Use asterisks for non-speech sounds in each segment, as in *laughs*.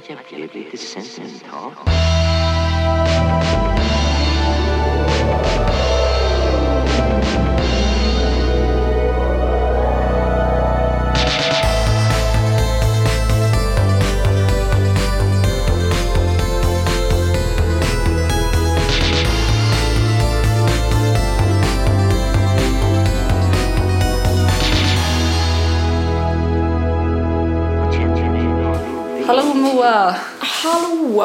att jag blev lite sentimental. Och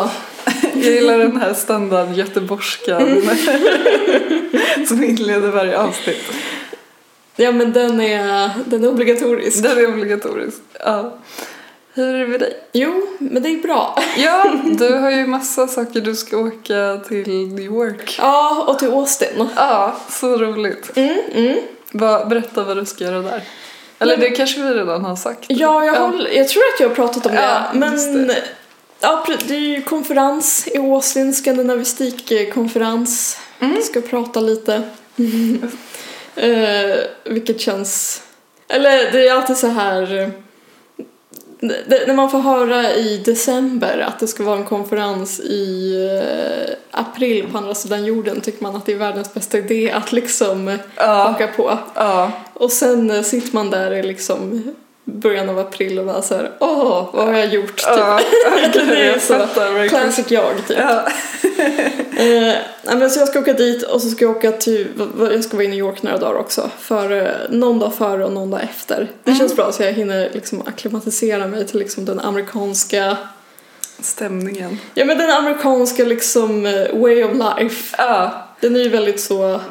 *laughs* Jag gillar den här standard göteborgskan *laughs* som inleder varje avsnitt. Ja men den är, den är obligatorisk. Den är obligatorisk. Ja. Hur är det med dig? Jo, men det är bra. *laughs* Ja, du har ju massa saker du ska åka till New York. Ja, och till Austin. Ja, så roligt. Mm, mm. Berätta vad du ska göra där. Eller det kanske vi redan har sagt. Ja, jag, har, jag tror att jag har pratat om Ja, det. just Men det. Ja, det är ju konferens i Austin, skandinavistikkonferens. Mm. Ska prata lite. *laughs* eh, vilket känns... Eller det är alltid så här... eh, Det, när man får höra i december att det ska vara en konferens i eh, april på andra sidan jorden tycker man att det är världens bästa idé att liksom eh, Ja. haka på. Ja, Och sen eh, sitter man där i liksom början av april och bara så här, åh, vad har jag gjort? Typ. ja. *laughs* Det är jag så fattar. Classic jag, typ. Ja. *laughs* Eh, så jag ska åka dit och så ska jag åka till, jag ska vara i New York några dagar också. För eh, någon dag före och någon dag efter. Det Mm. känns bra så jag hinner liksom acklimatisera mig till liksom den amerikanska, Stämningen. ja men den amerikanska liksom eh, way of life. Ja, Den är ju väldigt så,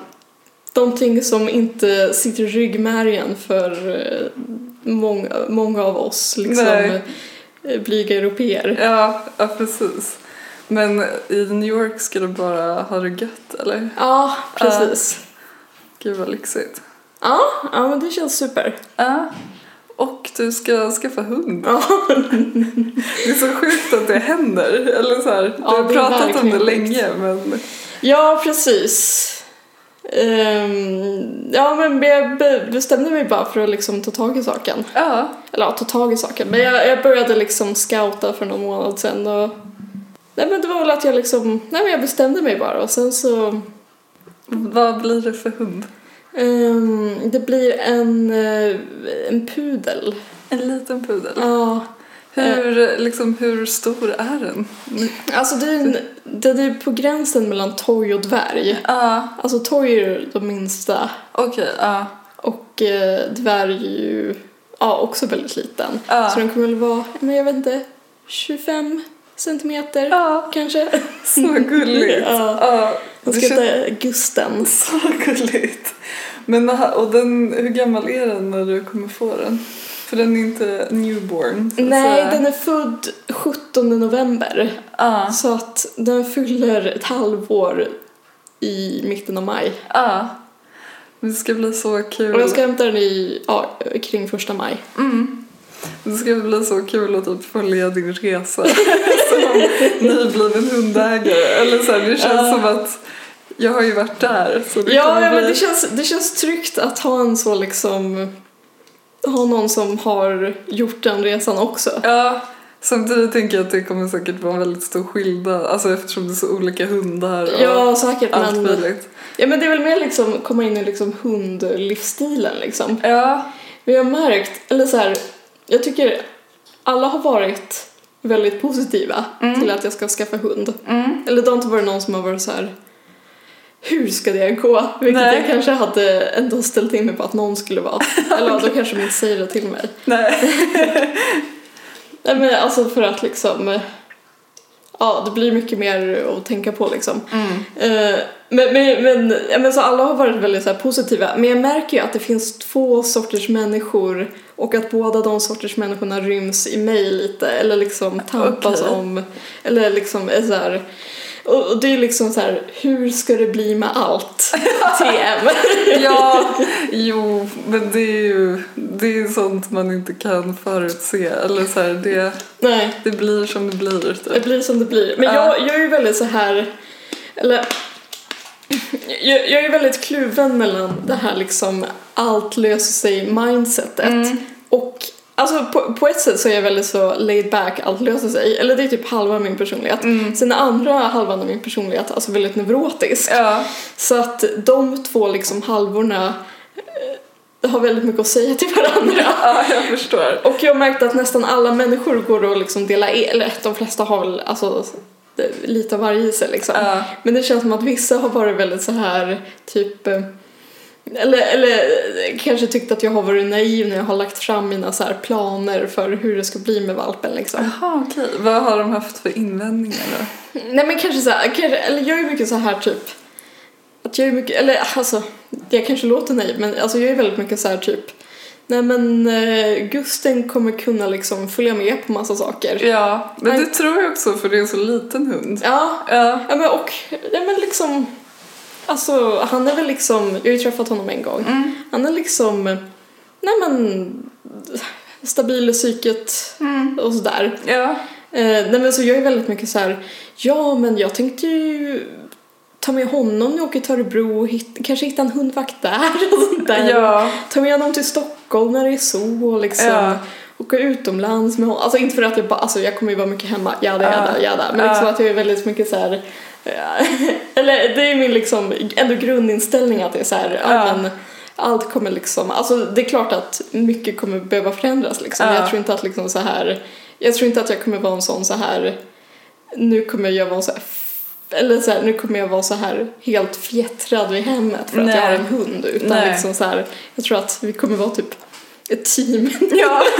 någonting som inte sitter i ryggmärgen för eh, många, många av oss liksom Nej. eh, blyga europeer. ja, ja, precis. Men i New York ska du bara ha det gött, eller? Ja, precis. Gud vad lyxigt. Ja, ja men det känns super. Ja. Och du ska skaffa hund. Ja. Det är så sjukt att det händer. Eller så här, du Ja, har pratat om det länge men... Ja, precis. Ehm, ja, men jag be- bestämde mig bara för att liksom ta tag i saken. Ja, Eller ja, ta tag i saken. Men jag, jag började liksom scouta för någon månad sedan och... Nej men det var väl att jag liksom... Nej men jag bestämde mig bara och sen så... vad blir det för hund? ehm, det blir en, eh, en pudel. En liten pudel. Ja. Hur, liksom, hur stor är den? Alltså det är, en, den är på gränsen mellan toy och dvärg. Ja, Alltså toy är de minsta okej. ja. och eh, dvärg är ju ja, också väldigt liten. Ja. Så den kommer väl vara, men jag vet inte, 25 centimeter Ja, kanske. *laughs* så gulligt. Ja. Ja, Den ska känns heta Gusten. *laughs* så gulligt. Men och den, hur gammal är den när du kommer få den? För den är inte newborn. Nej, den är född 17 november. Ja, Så att den fyller ett halvår i mitten av maj. ja. Det ska bli så kul. Och jag ska hämta den i, ja, kring första maj. Mm. Det ska bli så kul att typ följa din resa *laughs* som nybliven hundägare. Eller så här, det känns Ja. som att jag har ju varit där. Så det Ja, ja men bli- det känns, det känns tryggt att ha en så liksom ha någon som har gjort den resan också. Ja, samtidigt tänker jag att det kommer säkert vara en väldigt stor skillnad. Alltså eftersom det är så olika hundar och Ja, säkert. allt Men, möjligt. ja, men det är väl mer liksom komma in i liksom hundlivsstilen liksom. Ja, jag har märkt, eller så här, jag tycker alla har varit väldigt positiva till att jag ska skaffa hund. mm. Eller det har inte varit någon som har varit så här hur ska det gå? Vilket Nej. jag kanske hade ändå ställt in mig på att någon skulle vara. *laughs* Eller då kanske de inte säger det till mig. nej. *laughs* Nej men alltså för att liksom Ja, det blir mycket mer att tänka på liksom. Eh, Men, men, men, men så alla har varit väldigt så positiva. Men jag märker ju att det finns två sorters människor och att båda de sorters människorna ryms i mig lite. Eller liksom tampas Okej. om. Eller liksom är så här. Och, och det är liksom så här, hur ska det bli med allt? *laughs* TM. Ja, jo, men det är ju det är sånt man inte kan förutse. Eller så här, det, Nej. det blir som det blir. Det Typ. blir som det blir. Men Ja. jag, jag är ju väldigt så här, eller jag, jag är väldigt kluven mellan det här liksom allt löser sig mindsetet Mm. och Alltså på, på ett sätt så är jag väldigt så laid back, allt löser sig. Eller det är typ halva min personlighet. Mm. Sen är andra halvan av min personlighet alltså väldigt neurotisk. Ja. Så att de två liksom halvorna eh, har väldigt mycket att säga till varandra. *laughs* ja, jag förstår. Och jag har märkt att nästan alla människor går att liksom dela, e- eller de flesta har väl alltså lite av varje i sig liksom. Ja. Men det känns som att vissa har varit väldigt så här typ eh, eller, eller kanske tyckt att jag har varit naiv när jag har lagt fram mina så här planer för hur det ska bli med valpen liksom. Jaha, okej. Vad har de haft för invändningar då? Nej men kanske så här, kanske, eller jag är mycket så här typ att jag är mycket, eller alltså jag kanske låter naiv men alltså jag är väldigt mycket så här typ Nej men eh, Gusten kommer kunna liksom följa med på massa saker. Ja, men det tror jag också för det är en så liten hund. Ja, Ja. ja men och, ja men liksom Alltså han är väl liksom, jag har ju träffat honom en gång. Mm. Han är liksom, nej men stabil i psyket Mm. och sådär. Ja. Eh, nej men så jag är väldigt mycket så här. ja men jag tänkte ju ta med honom när jag åker till Örebro och hit, kanske hitta en hundvakt där och sånt där. Ja. Ta med honom till Stockholm när det är så liksom. Ja. Åka utomlands med honom. Alltså inte för att jag bara, alltså jag kommer ju vara mycket hemma, jada jada Ja. jada. Men liksom att jag är väldigt mycket så här. eh, *laughs* eller det är min liksom ändå grundinställning att det är så här, ja. Men allt kommer liksom, alltså det är klart att mycket kommer behöva förändras liksom. Ja. Jag tror inte att liksom så här, jag tror inte att jag kommer vara en sån så här, nu kommer jag vara så här eller så här, nu kommer jag vara så här helt fjättrad vid hemmet för att Nej. jag har en hund. Utan Nej. liksom så här, jag tror att vi kommer vara typ ett team. Ja. *laughs*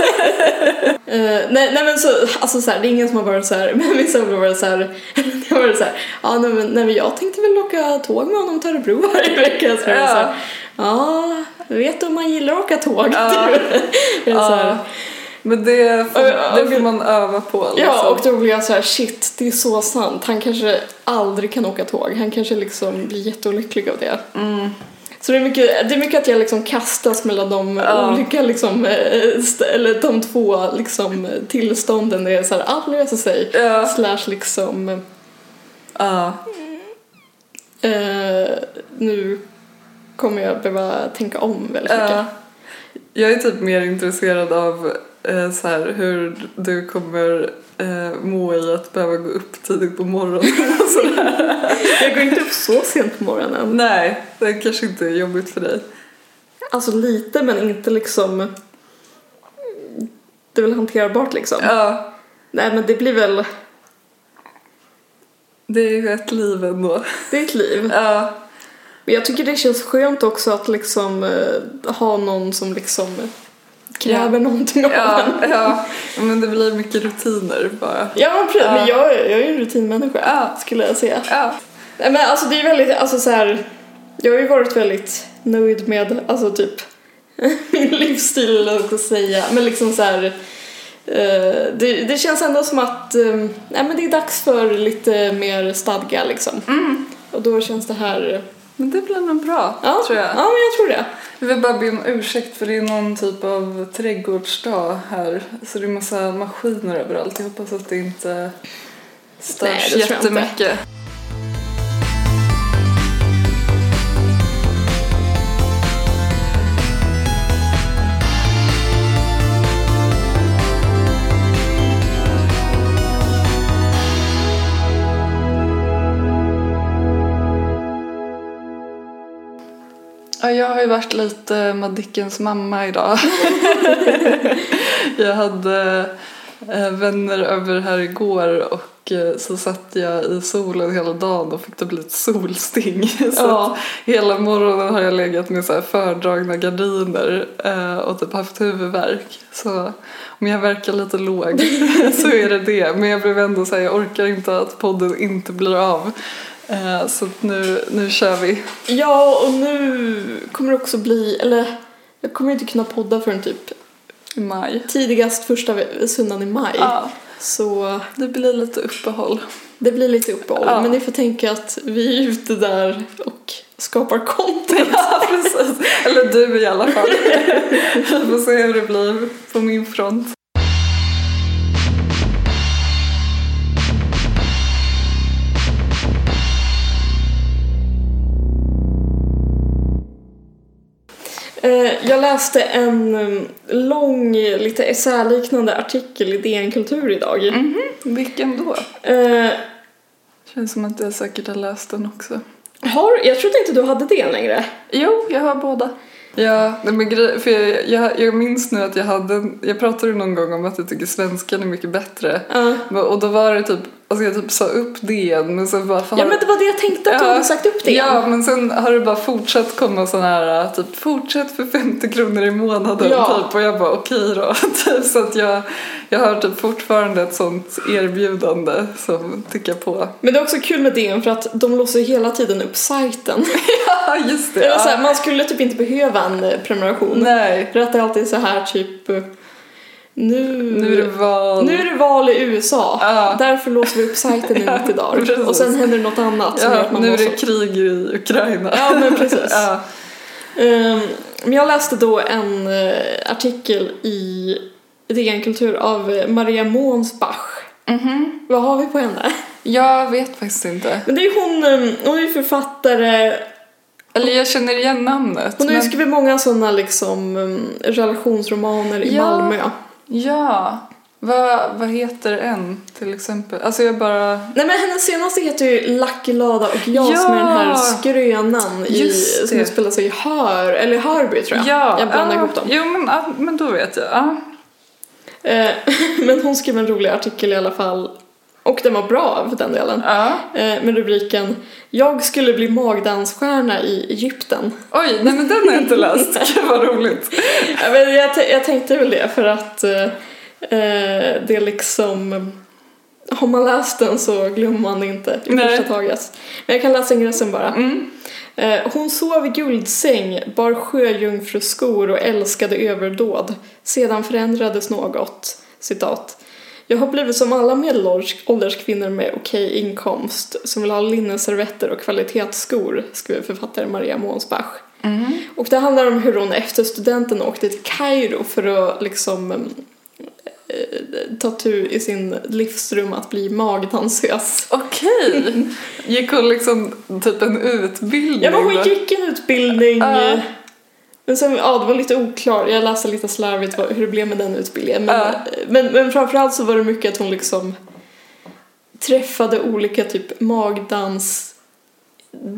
Eh, nej, nej men så, alltså så här, det är ingen som har varit så här, *laughs* men vissa har varit så här, *laughs* det har varit så här, ja nej men, nej men jag tänkte väl åka tåg med honom till Örebro varje vecka. Så Ja. så här, ja, vet du om man gillar att åka tåg? Ja. ja. Men det får, det får man öva på. Liksom. Ja, och då blir jag så här, shit, det är så sant. Han kanske aldrig kan åka tåg. Han kanske liksom blir jätteolycklig av det. Mm. Så det är mycket, det är mycket att jag liksom kastas mellan de Ja. olika liksom, eh, eller de två liksom tillstånden. Det är så här, allt löser sig. Ja. Slash liksom, Ja. eh, nu kommer jag behöva tänka om väldigt mycket. Ja. Jag är typ mer intresserad av eh, så här, hur du kommer eh, må i att behöva gå upp tidigt på morgonen och sådär. *laughs* Jag går inte upp så sent på morgonen. Nej, det kanske inte är jobbigt för dig. Alltså lite men inte liksom, det är väl hanterbart liksom. Ja, Nej men det blir väl, det är ju ett liv ändå. det är ett liv. Ja, Men jag tycker det känns skönt också att liksom eh, ha någon som liksom kräver någonting av ja, en. ja, men det blir mycket rutiner bara. Ja men precis, Ja. men jag, är- jag är ju en rutinmänniska Ja. skulle jag säga. Ja, Nej men alltså det är väldigt, alltså så här, jag har ju varit väldigt nöjd med, alltså typ *laughs* min livsstil eller jag ska säga. Men liksom så här, eh, det, det känns ändå som att eh, nej, men det är dags för lite mer stadga liksom. Mm. Och då känns det här, men det blir nog bra, ja, tror jag. ja men jag tror det. Jag vill bara be om ursäkt för det är någon typ av trädgårdsdag här. Så det är massa maskiner överallt. Jag hoppas att det inte störs Nej, det tror jag inte. Ja, jag har ju varit lite Madickens mamma idag. *laughs* jag hade eh, vänner över här igår och eh, så satt jag i solen hela dagen och fick det bli ett solsting. *laughs* så Ja. hela morgonen har jag legat med så fördragna gardiner eh, och typ haft huvudvärk. Så om jag verkar lite låg *laughs* så är det det. Men jag blev ändå så här, jag orkar inte att podden inte blir av. Eh, så nu, nu kör vi. Ja, och nu kommer det också bli, eller jag kommer inte kunna podda förrän typ I maj. tidigast första söndagen i maj. Ja, Så det blir lite uppehåll. det blir lite uppehåll. Ja. Men ni får tänka att vi är ute där och skapar content. Ja, precis. Eller du i alla fall. *laughs* Vi får se hur det blir på min front. Jag läste en um, lång, lite essäliknande artikel i DN Kultur idag. Vilken då? Eh, Känns som att jag säkert har läst den också. har, jag trodde inte du hade det längre. Jo, jag har båda. Ja, men grej, för jag, jag, jag minns nu att jag hade, jag pratade någon gång om att jag tycker svenskan är mycket bättre. Men- Och då var det typ, alltså jag typ sa upp DN men sen bara fan, Ja men det var det jag tänkte att du Ja, hade sagt upp det. Ja, men sen har det bara fortsatt komma sån här typ fortsätt för 50 kronor i månaden Ja. typ och jag bara okej då. *laughs* typ, så att jag, jag har typ fortfarande ett sånt erbjudande som tickar på. Men det är också kul med DN för att de låser hela tiden upp sajten. *laughs* Ja, just det. Var så här, Ja. man skulle typ inte behöva en prenumeration. Nej, För att det är alltid så här typ nu, nu är det val. nu är det val i USA. Ja. Därför låser vi upp sajten i *laughs* 90 dagar. Och sen händer det något annat som gör Ja, att man nu är det krig i Ukraina. Ja men precis. *laughs* Ja. Ehm, Men jag läste då en eh, artikel i DN Kultur av eh, Maria Månsbach. Mhm. Vad har vi på henne? Jag vet faktiskt inte. Men det är hon, eh, hon är författare, Eller jag känner igen namnet. hon har ju men- skrivit många sådana liksom eh, relationsromaner i Ja. Malmö. Ja. Vad, vad heter en till exempel? Alltså jag bara... Nej men hennes senaste heter ju Lucky Lada och jag Ja! som är den här skrönan i, som utspelar sig i Hör, eller Hörby tror jag. Ja, jag blandar ja. ihop dem. Jo men, ja, men då vet jag. Ja. Eh, *laughs* men hon skrev en rolig artikel i alla fall. Och den var bra för den delen. Ja. Eh, med rubriken Jag skulle bli magdansstjärna i Egypten. Oj, nej men den har jag inte läst. *laughs* Gud vad roligt. Ja, men jag, jag tänkte väl det för att eh, eh, det är liksom har man läst den så glömmer man det inte i Nej. första taget. Men jag kan läsa ingressen bara. Mm. Eh, hon sov i guldsäng, bar sjöjungfruskor och älskade överdåd. Sedan förändrades något. Citat. Jag har blivit som alla medelålders kvinnor med okej inkomst som vill ha linneservetter och kvalitetsskor, skriver författare Maria Månsbach. Och det handlar om hur hon efter studenten åkte till Kairo för att liksom eh, ta tur i sin livsdröm att bli magdansös. Okej. *laughs* Gick hon liksom typ en utbildning? Ja men hon gick en utbildning Ja. Men sen, ja det var lite oklart, jag läste lite slarvigt vad, hur det blev med den utbildningen men, Ja. men, men framförallt så var det mycket att hon liksom träffade olika typ magdans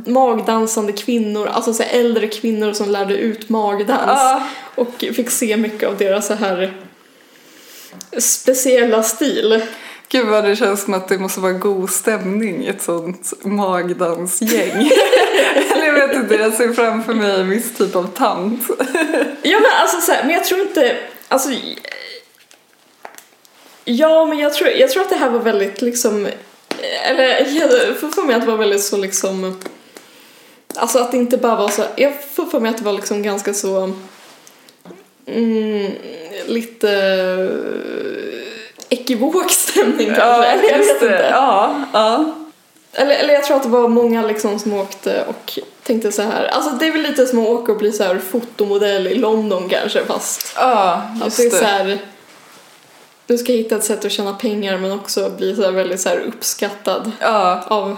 magdansande kvinnor, alltså så äldre kvinnor som lärde ut magdans Ja. och fick se mycket av deras så här speciella stil. Gud vad det känns som att det måste vara god stämning i ett sånt magdansgäng. *laughs* Eller jag vet inte, jag ser framför mig en viss typ av tant. Ja men alltså så här, men jag tror inte, alltså Ja men jag tror, jag tror att det här var väldigt liksom, eller jag får för mig att det var väldigt så liksom Alltså att det inte bara var så, jag får för mig att det var liksom ganska så mm, lite ekivok stämning kanske. jag vet inte. Ja, ja. Eller, eller jag tror att det var många liksom som åkte och tänkte så här. Alltså det är väl lite som att åka och bli så här fotomodell i London kanske fast Ja, just det är så här. Du ska hitta ett sätt att tjäna pengar men också bli så väldigt så uppskattad Ja, av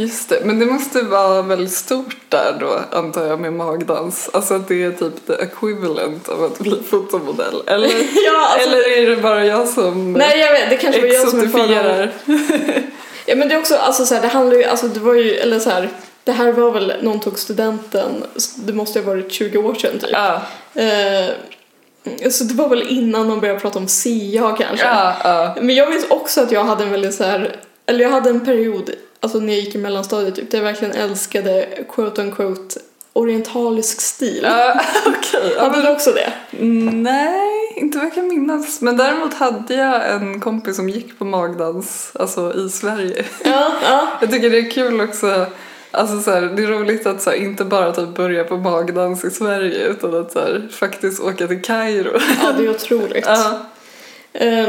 just det. Men det måste vara väldigt stort där då, antar jag, med magdans. Alltså att det är typ the equivalent av att bli fotomodell. Eller, *laughs* Ja, alltså- eller är det bara jag som Nej jag vet, det kanske var jag som är? *laughs* Ja men det är också, alltså så här, det handlar ju, alltså det var ju, eller så här. Det här var väl, någon tog studenten, det måste ju ha varit 20 år sedan typ. Ja, Eh, så det var väl innan man började prata om SIA kanske. ja, ja. Men jag vet också att jag hade en väldigt så här, eller jag hade en period, alltså när jag gick i mellanstadiet typ, där jag verkligen älskade quote unquote orientalisk stil. Ja, *laughs* okej. Ja, Hade du också det? Nej, inte vad jag kan minnas. Men däremot hade jag en kompis som gick på magdans, alltså i Sverige. Ja, ja. *laughs* Jag tycker det är kul också, alltså så här, det är roligt att så här, inte bara typ börja på magdans i Sverige utan att så här, faktiskt åka till Kairo. ja det är *laughs* otroligt. Ja, Eh,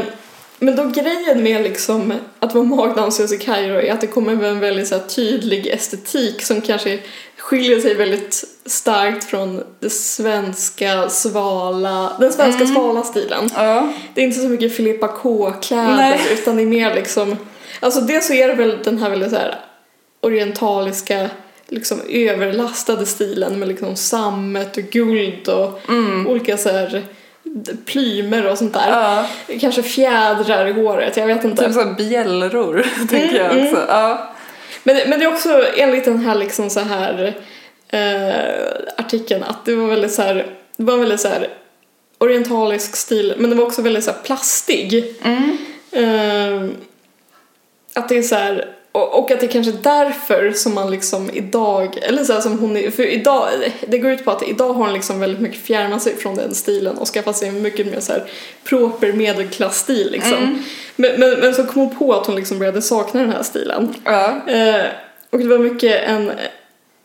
Men då grejen med liksom att vara magdansös i Kairo är att det kommer med en väldigt så tydlig estetik som kanske skiljer sig väldigt starkt från det svenska svala, den svenska svala stilen. ja. Det är inte så mycket Filippa K-kläder utan det är mer liksom, alltså dels så är det väl den här väldigt så här orientaliska liksom överlastade stilen med liksom sammet och guld och olika så här plymer och sånt där. Ja. Kanske fjädrar i håret, jag vet inte. Typ såhär bjällror, *laughs* tänker jag mm. också. Ja. Men, men det är också enligt den här liksom så här eh, artikeln att det var väldigt så här, det var väldigt så här orientalisk stil men det var också väldigt så här plastig. Eh, att det är så här och, att det kanske är därför som man liksom idag, eller så som hon är, för idag, det går ut på att idag har hon liksom väldigt mycket fjärmat sig från den stilen och skaffat sig en mycket mer så här proper medelklass-stil liksom. Men, men, men så kom hon på att hon liksom började sakna den här stilen. Ja. Eh, och det var mycket en,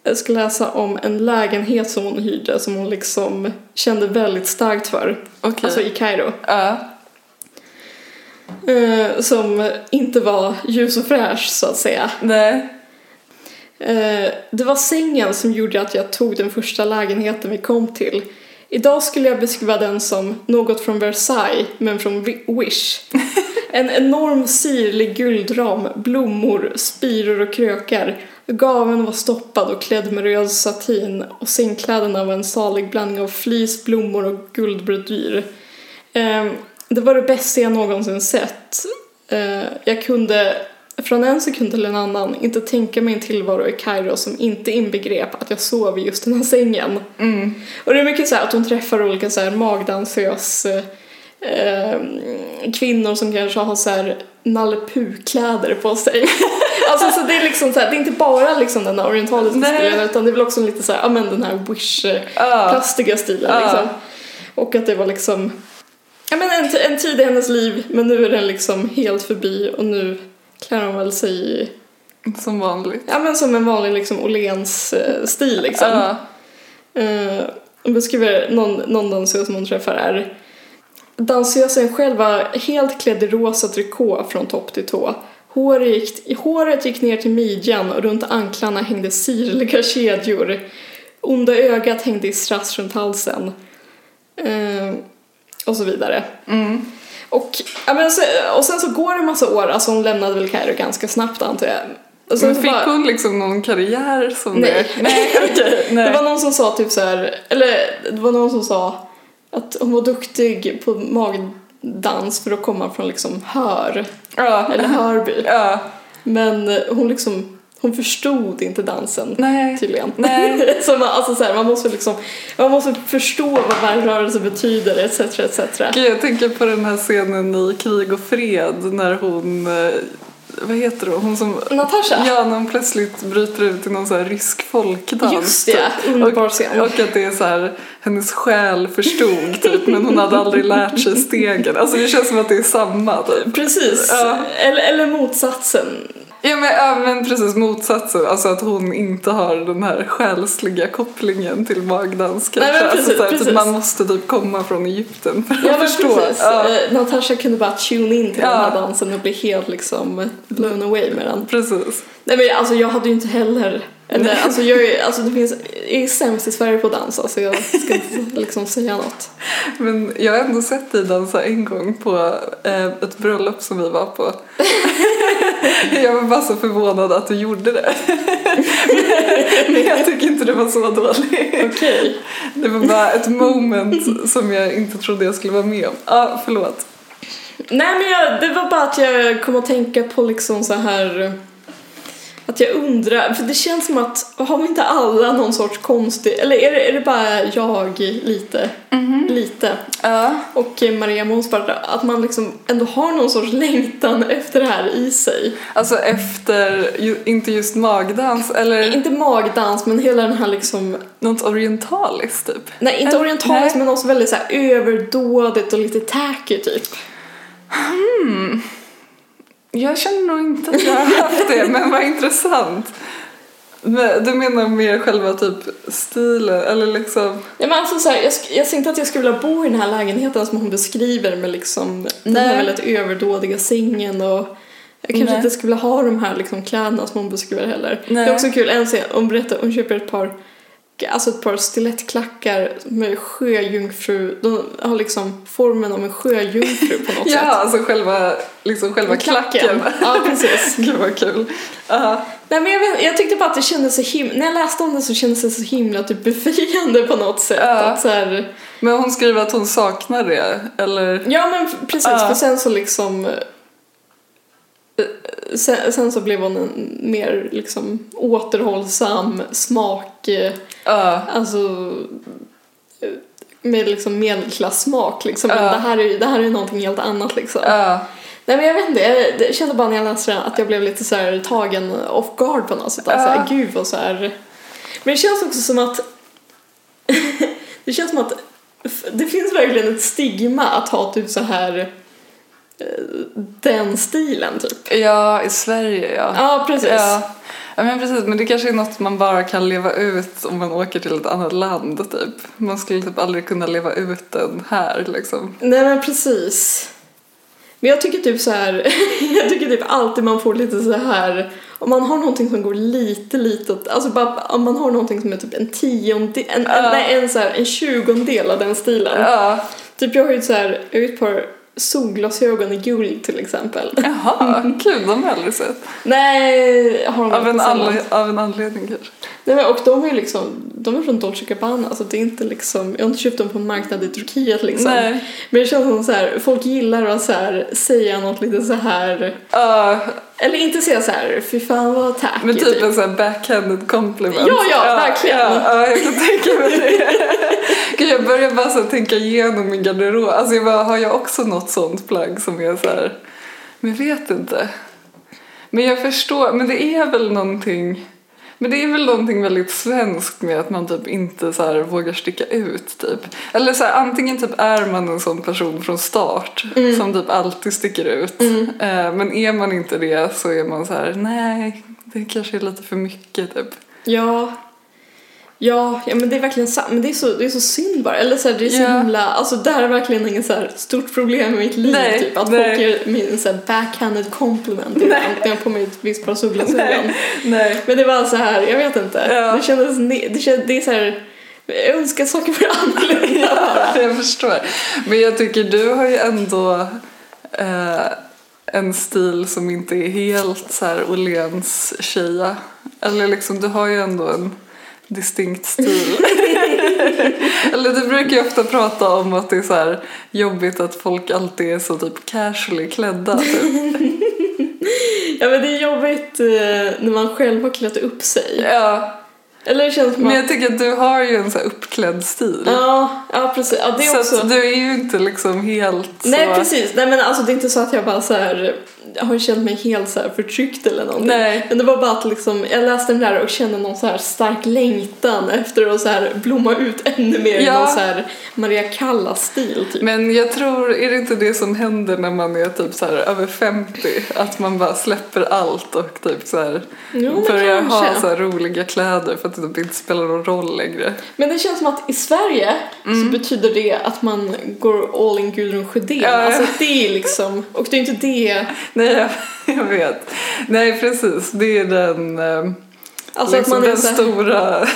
jag ska läsa om en lägenhet som hon hyrde som hon liksom kände väldigt starkt för. Okej. Alltså i Kairo. Ja. Eh, som inte var ljus och fräsch så att säga. Nej. Eh, det var sängen som gjorde att jag tog den första lägenheten vi kom till. Idag skulle jag beskriva den som något från Versailles, men från Wish. *laughs* En enorm sirlig guldram, blommor, spiror och krökar. Gaven var stoppad och klädd med röd satin och sängkläderna var en salig blandning av flis, blommor och guldbrodyr. Det var det bästa jag någonsin sett. Eh, jag kunde från en sekund till en annan inte tänka mig en tillvaro i Kairo som inte inbegrep att jag sov i just den här sängen. Och det är mycket så att hon träffar olika så här magdansös eh, kvinnor som kanske har så här Nalle Puh-kläder på sig. *laughs* alltså så det är liksom så här, det är inte bara liksom den här orientaliska Nej. stilen utan det är väl också lite så här, ja men den här wish eh, stilen Ja. liksom. Och att det var liksom Ja men en, en tid i hennes liv men nu är den liksom helt förbi och nu klär hon väl sig i, Som vanligt. ja men som en vanlig liksom Åhléns eh, stil liksom. Ja. Eh, hon beskriver någon, någon dansös som hon träffar är Dansösen själv var helt klädd i rosa trikå från topp till tå. Håret gick, håret gick ner till midjan och runt anklarna hängde sirliga kedjor. Onda ögat hängde i strass runt halsen. Eh, och så vidare. Och, ja, men så, och sen så går det en massa år, alltså hon lämnade väl Kairo ganska snabbt antar jag. Och sen Men fick bara- hon liksom någon karriär som Nej. det? *laughs* Nej, *laughs* okej. Nej. Det var någon som sa typ så här, eller det var någon som sa att hon var duktig på magdans för att komma från liksom Hör, Ja. eller Hörby. Ja. Men hon liksom, hon förstod inte dansen Nej. tydligen. Nej. *laughs* så man, alltså så här, man måste liksom, man måste förstå vad varje rörelse betyder etc. etc. Gud, jag tänker på den här scenen i Krig och fred när hon, eh, vad heter hon? Hon som Natasha? Ja, när hon plötsligt bryter ut i någon så här rysk folkdans. Just det, underbar scen. Och, och att det är så här, hennes själ förstod typ, men hon hade aldrig lärt sig stegen. Alltså det känns som att det är samma typ. Precis, Ja. eller, eller motsatsen. Ja men, ja, men precis motsatsen, alltså att hon inte har den här själsliga kopplingen till magdans kanske. Nej, men alltså, precis, typ, precis. man måste typ komma från Egypten för Ja att förstå. precis. Ja, Eh, Natasha kunde bara tune in till Ja. den här dansen och bli helt liksom blown away med den. precis. Nej men alltså jag hade ju inte heller, eller alltså jag är, alltså det finns, jag är sämst i Sverige på dans alltså jag ska inte *laughs* liksom säga något. Men jag har ändå sett dig dansa en gång på eh, ett bröllop som vi var på. *laughs* jag var bara så förvånad att du gjorde det. *laughs* Men jag tycker inte det var så dåligt. Okej. Det var bara ett moment som jag inte trodde jag skulle vara med om. Ah, förlåt. Nej men jag, det var bara att jag kom att tänka på liksom så här att jag undrar, för det känns som att har vi inte alla någon sorts konstig, eller är det, är det bara jag lite, lite? Ja. Och Maria Månsparta, att man liksom ändå har någon sorts längtan efter det här i sig. Alltså efter, ju, inte just magdans eller Inte magdans, men hela den här liksom, något orientaliskt typ. nej inte orientaliskt men också väldigt så här överdådigt och lite tacky typ. Jag känner nog inte att jag har haft det, men vad intressant. Men Du menar mer själva typ stilen, eller liksom... Ja, men alltså så här, jag, jag ser inte att jag skulle vilja bo i den här lägenheten som hon beskriver med liksom den här Nej. väldigt överdådiga sängen och jag kanske Nej. inte skulle vilja ha de här liksom kläderna som hon beskriver heller. Nej. Det är också kul, en scen, hon berättar, hon köper ett par alltså ett par stilettklackar med sjöjungfru, de har liksom formen av en sjöjungfru på något *laughs* Ja, sätt. alltså själva, liksom själva klacken. Ja, precis. *laughs* Gud vad kul. Ja. Nej men jag, vet, jag tyckte bara att det kändes så himla, när jag läste om det så kändes det så himla typ befriande på något sätt. Ja. Att så här, Men hon skriver att hon saknar det, eller? ja men precis, Ja. för sen så liksom eh, Sen, sen så blev hon en mer liksom återhållsam smak, Ja. alltså eh, med liksom medelklass-smak liksom. Men Ja. det här är ju det här är någonting helt annat liksom. Ja. Nej men jag vet inte, jag det kände bara när jag läste den att jag blev lite så här tagen off guard på något sätt. Alltså, gud vad så här. Men det känns också som att *laughs* det känns som att det finns verkligen ett stigma att ha typ så här den stilen typ. ja, i Sverige ja. Ja, precis. Ja. ja, men precis. Men det kanske är något man bara kan leva ut om man åker till ett annat land typ. Man skulle typ aldrig kunna leva ut den här liksom. Nej men precis. Men jag tycker typ så här, *laughs* jag tycker typ alltid man får lite så här om man har någonting som går lite lite åt, alltså bara om man har någonting som är typ en tiondel, en, en, Ja. nej, en, så här, en tjugondel av den stilen. Ja. Typ jag har ju så här, jag har ju ett par solglasögon i guld till exempel. Jaha, *laughs* kul. De har jag aldrig sett. Nej, har de Av en, av en anledning kanske. Nej men och de är liksom, de är från Dolce Gabbana så det är inte liksom, jag har inte köpt dem på en marknad i Turkiet liksom. Nej. Men det känns som så här, folk gillar att så här, säga något lite så här Ja, eller inte säga så här, fy fan vad tacky men typ en sån här backhanded compliment. Ja, ja, verkligen. Ja, ja, jag kan tänka mig det. *laughs* Gud, jag börjar bara så tänka igenom min garderob. Alltså jag bara, har jag också något sånt plagg som är så här, men jag vet inte. Men jag förstår, men det är väl någonting men det är väl någonting väldigt svenskt med att man typ inte så vågar sticka ut typ. Eller så här, antingen typ är man en sån person från start som typ alltid sticker ut. Eh, men är man inte det så är man så här, nej, det kanske är lite för mycket typ. Ja. Ja, ja men det är verkligen sant. Men det är så, det är så synd bara. Eller så här, det är så Ja. himla, alltså det här är verkligen inget så här stort problem i mitt liv Nej, typ. Att nej. folk ger mig en så här backhanded compliment ibland när jag på mig ett visst par solglasögon. Nej. Men det var så här, jag vet inte. Ja. Det kändes, det, kändes, det är så här, jag önskar saker för annorlunda bara. *laughs* jag förstår. Men jag tycker du har ju ändå eh, en stil som inte är helt så här Åhléns tjeja. Eller liksom, du har ju ändå en distinkt stil. *laughs* Eller du brukar ju ofta prata om att det är så jobbigt att folk alltid är så typ casually klädda. Typ. *laughs* Ja men det är jobbigt eh, när man själv har klätt upp sig. Ja, Eller det känns som men jag tycker att du har ju en så uppklädd stil. Ja, ja precis. Ja, det är så också... att du är ju inte liksom helt Nej så... precis, nej men alltså det är inte så att jag bara så här har känt mig helt så här förtryckt eller någonting. Nej. Men det var bara att liksom, jag läste den där och kände någon så här stark längtan efter att så här blomma ut ännu mer i Ja. någon så här Maria Callas-stil typ. Men jag tror, är det inte det som händer när man är typ så här över 50? Att man bara släpper allt och typ så här Jo, börjar ha så här roliga kläder för att det typ inte spelar någon roll längre. Men det känns som att i Sverige så betyder det att man går all in Gudrun Sjödén. Mm. Ja. Alltså det är liksom, och det är inte det, Nej, jag, *laughs* jag vet. Nej, precis. Det är den, eh, alltså liksom att man den, så här, stora,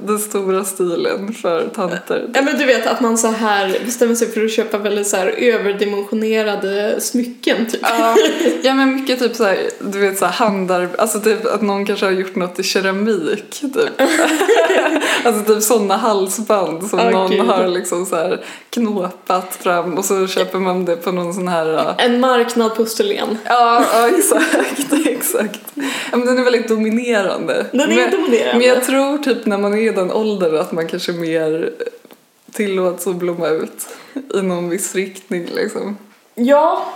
*laughs* den stora stilen för tanter. Ja men du vet att man så här bestämmer sig för att köpa väldigt så här överdimensionerade smycken typ. Ja, ja men mycket typ såhär, du vet såhär handar, alltså typ att någon kanske har gjort något i keramik typ. *laughs* alltså typ sådana halsband som Åh, någon gud. har liksom såhär knåpat fram och så köper man det på någon sån här En marknad på Österlen. Ja, ja exakt, *laughs* exakt. Ja, men den är väldigt dominerande. *laughs* Den är men. Men jag tror typ när man är i den åldern att man kanske mer tillåts att blomma ut i någon viss riktning liksom. Ja,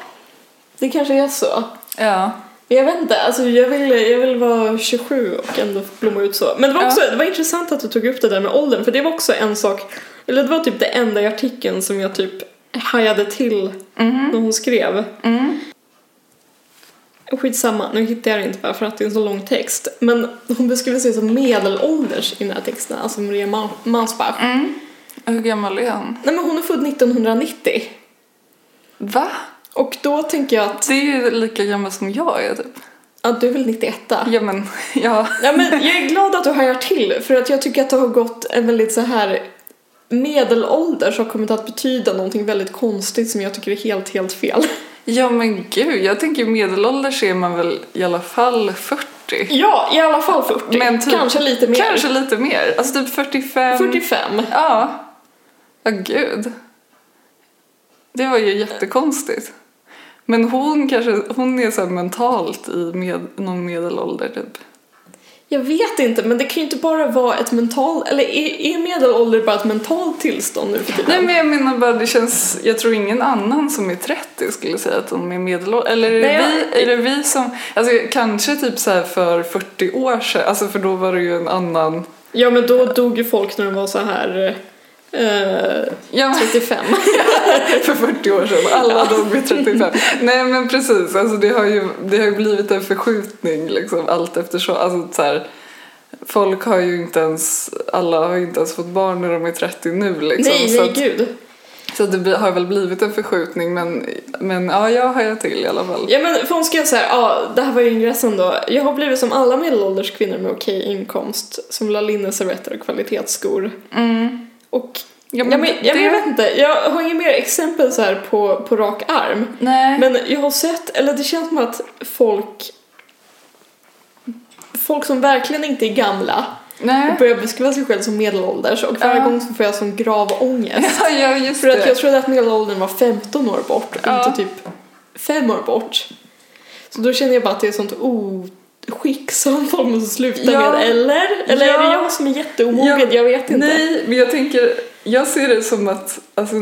det kanske är så. Ja. Jag vet inte, alltså jag vill, jag vill vara 27 och ändå blomma ut så. Men det var, Ja. också, det var intressant att du tog upp det där med åldern för det var också en sak, eller det var typ det enda i artikeln som jag typ hajade till när hon skrev. Mm. Skitsamma, nu hittar jag det inte bara för att det är en så lång text. Men hon beskriver sig som medelålders i den här texten, alltså Maria Ma- Mansbach. Hur gammal är han? Nej men hon är född 1990. Va? Och då tänker jag att, Det är ju lika gammal som jag är typ. Ja, du är väl 91 Ja men, ja. Ja, men jag är glad att du hajar till för att jag tycker att det har gått en väldigt så här medelålder som har kommit att betyda någonting väldigt konstigt som jag tycker är helt, helt fel. Ja men gud, jag tänker medelålders är man väl i alla fall 40? Ja, i alla fall 40. Men typ- Kanske lite mer. Kanske lite mer, alltså typ 45. 45. Ja. Ja gud. Det var ju jättekonstigt. Men hon kanske, hon är så här mentalt i med, någon medelålder typ. Jag vet inte, men det kan ju inte bara vara ett mentalt, eller är, är medelålder bara ett mentalt tillstånd nu för tiden? Nej men jag menar bara det känns, jag tror ingen annan som är 30 skulle säga att de är medelålders. Eller är det, Nej, vi, är det vi som, alltså kanske typ så här för 40 år sedan, alltså för då var det ju en annan Ja, men då dog ju folk när de var så här eh, Ja, 35. *laughs* för 40 år sedan. Alla dog vid 35. Nej men precis, alltså det har ju, det har ju blivit en förskjutning liksom allt eftersom. Alltså så här, folk har ju inte ens, alla har ju inte ens fått barn när de är 30 nu liksom. nej, så nej, att, gud. så det har väl blivit en förskjutning men, men ja, jag har jag till i alla fall. Ja, men för hon skrev så här, ja, det här var ju ingressen då. Jag har blivit som alla medelålders kvinnor med okej inkomst som vill ha linneservetter och kvalitetsskor. Och Ja, men, ja, men jag det- vet inte, jag har inget mer exempel så här på, på rak arm. Nej. Men jag har sett, eller det känns som att folk Folk som verkligen inte är gamla Nej. börjar beskriva sig själv som medelålders och varje Ja. gång så får jag sån grav ångest. *laughs* Ja, ja För att jag trodde att medelåldern var 15 år bort och inte typ 5 år bort. Så då känner jag bara att det är sånt oskick som folk måste sluta Ja. med, eller? Eller är det Ja. jag som är jätteomogen? Ja. Jag vet inte. Nej, men jag tänker, jag ser det som att alltså,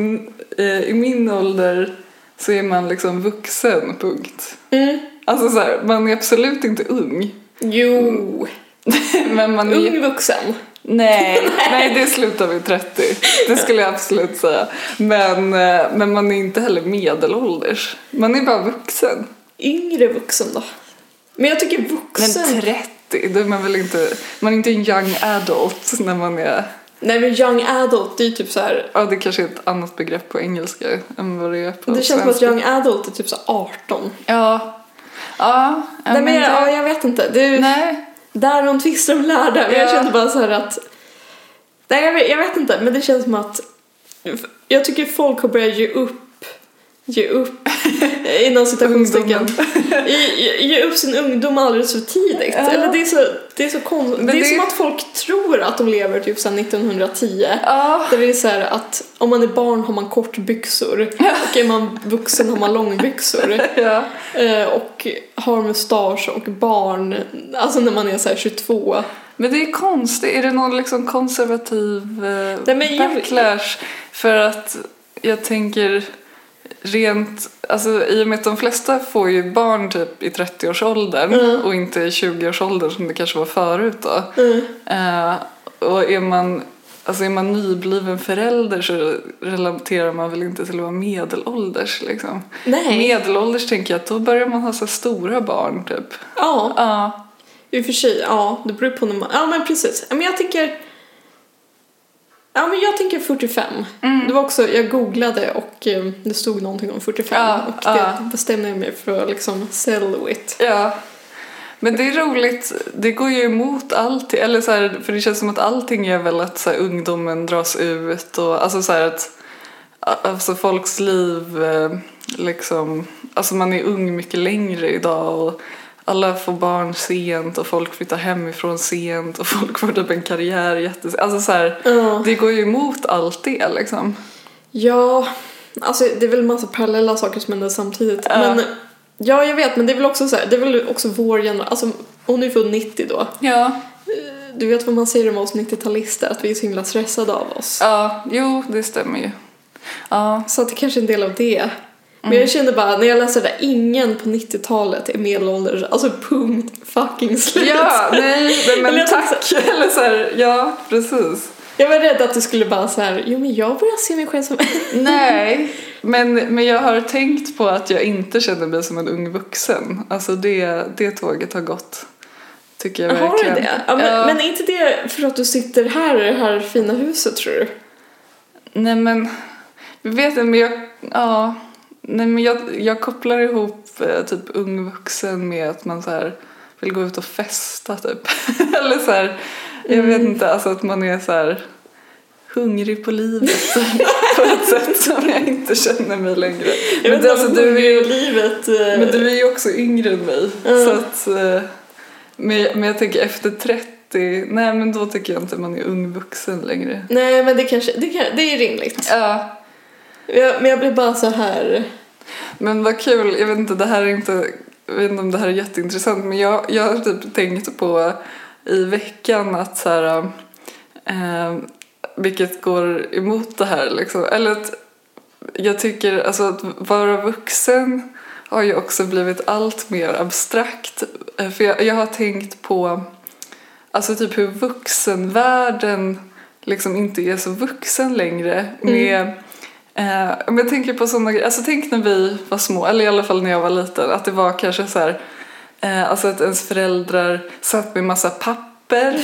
eh, i min ålder så är man liksom vuxen, punkt. Mm. Alltså så här, man är absolut inte ung. Jo, *laughs* Men man är... ung vuxen. Nej, *laughs* nej, det slutar vid 30. Det skulle jag absolut säga. Men, eh, men man är inte heller medelålders. Man är bara vuxen. Yngre vuxen då? Men jag tycker Men vuxen... 30, då är man väl inte... Man är inte en young adult när man är... Nej men young adult, det är ju typ så här. Ja, det kanske är ett annat begrepp på engelska än vad det är på Det känns som att young adult är typ så här 18. Ja. Ja, Nej men jag, det- ja, jag vet inte. Det, Nej. Där de tvistar om lärda. Men jag Ja. kände bara så här att... Nej jag vet, jag vet inte, men det känns som att... Jag tycker folk har börjat ge upp Ge upp, *laughs* inom citationstecken. Ge, upp sin ungdom alldeles för tidigt. Ja. Eller det är så, det är så konstigt. Men Det är det- som att folk tror att de lever typ sedan 1910. Ja. Där det är så här att om man är barn har man kortbyxor och är man vuxen har man långbyxor. *laughs* ja. Eh, och har mustasch och barn, alltså när man är så här 22. Men det är konstigt, är det någon liksom konservativ eh, Nej, men jag- backlash? För att jag tänker rent, alltså i och med att de flesta får ju barn typ i 30-årsåldern Mm. och inte i 20-årsåldern som det kanske var förut då. Mm. Eh, och är man, alltså är man nybliven förälder så relaterar man väl inte till att vara medelålders liksom. Nej. Medelålders tänker jag att då börjar man ha så stora barn typ. Ja, Ja. i och för sig. Ja, det beror på när man... Ja, men precis. Men jag tänker... Ja, men jag tänker 45. Det var också, jag googlade och eh, det stod någonting om 45 Ja, och ja. det bestämde jag mig för att liksom sell it. Ja. Men det är roligt, det går ju emot allt, eller så här, för det känns som att allting är väl att så här, ungdomen dras ut och alltså så här att alltså folks liv eh, liksom, alltså man är ung mycket längre idag och alla får barn sent och folk flyttar hemifrån sent och folk får typ en karriär jättes... Alltså så här, Ja. det går ju emot allt det liksom. Ja, alltså det är väl massa parallella saker som händer samtidigt. Ja. Men ja, jag vet, men det är väl också så här, det är väl också vår generation, alltså hon är född 90 då. Ja. Du vet vad man säger om oss 90-talister, att vi är så himla stressade av oss. Ja, jo det stämmer ju. Ja. Så att det kanske är en del av det. Men jag kände bara, när jag läste det där, ingen på 90-talet är medelålders. Alltså punkt fucking slut. Ja, nej, men, *laughs* Eller men jag tack. Eller så här, ja, precis. Jag var rädd att du skulle bara så här, jo men jag börjar se mig själv som... *laughs* Nej, men, men jag har tänkt på att jag inte känner mig som en ung vuxen. Alltså det, det tåget har gått. Tycker jag Har du verkligen. det? Ja, men, Ja. men är inte det för att du sitter här i det här fina huset tror du? Nej men, jag vet inte, men jag, ja. Nej men jag, jag kopplar ihop eh, typ ung vuxen med att man så här vill gå ut och festa typ. *laughs* Eller så här, jag vet inte, alltså att man är så här hungrig på livet *laughs* på ett sätt som jag inte känner mig längre. Jag vet det- alltså, du är livet... eh, Men du är ju också yngre än mig. Mm. Så att, eh, men, men jag tänker efter 30, nej men då tycker jag inte man är ung vuxen längre. Nej men det kanske, det, kan, det är rimligt. Ja. Jag, men jag blir bara så här... Men vad kul, jag vet inte, det här är inte, jag vet inte om det här är jätteintressant men jag, jag har typ tänkt på i veckan att så här, eh, vilket går emot det här liksom, eller att jag tycker alltså att vara vuxen har ju också blivit allt mer abstrakt. Eh, För jag, jag har tänkt på alltså typ hur vuxenvärlden liksom inte är så vuxen längre med eh, men jag tänker på sådana grejer, alltså tänk när vi var små, eller i alla fall när jag var liten, att det var kanske så här eh, alltså att ens föräldrar satt med massa papper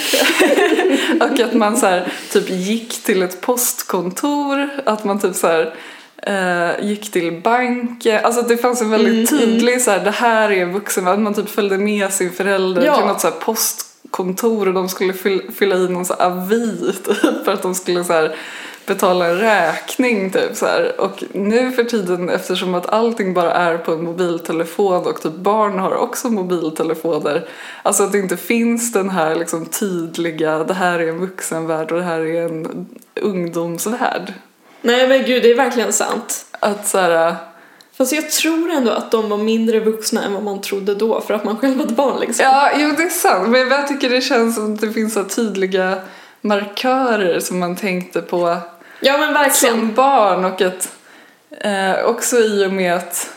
*laughs* och att man så här, typ gick till ett postkontor, att man typ så här eh, gick till banken, alltså det fanns en väldigt tydlig så här, det här är vuxen, att man typ följde med sin förälder Ja. till något så här postkontor och de skulle fyll, fylla i någon så avi *laughs* typ, för att de skulle så här betala en räkning typ så här. Och nu för tiden eftersom att allting bara är på en mobiltelefon och typ barn har också mobiltelefoner. Alltså att det inte finns den här liksom tydliga, det här är en vuxenvärld och det här är en ungdomsvärld. Nej men gud, det är verkligen sant. Att så här, Fast jag tror ändå att de var mindre vuxna än vad man trodde då för att man själv var ett barn liksom. ja jo det är sant men jag tycker det känns som att det finns så tydliga markörer som man tänkte på Ja men verkligen. som barn och att eh, också i och med att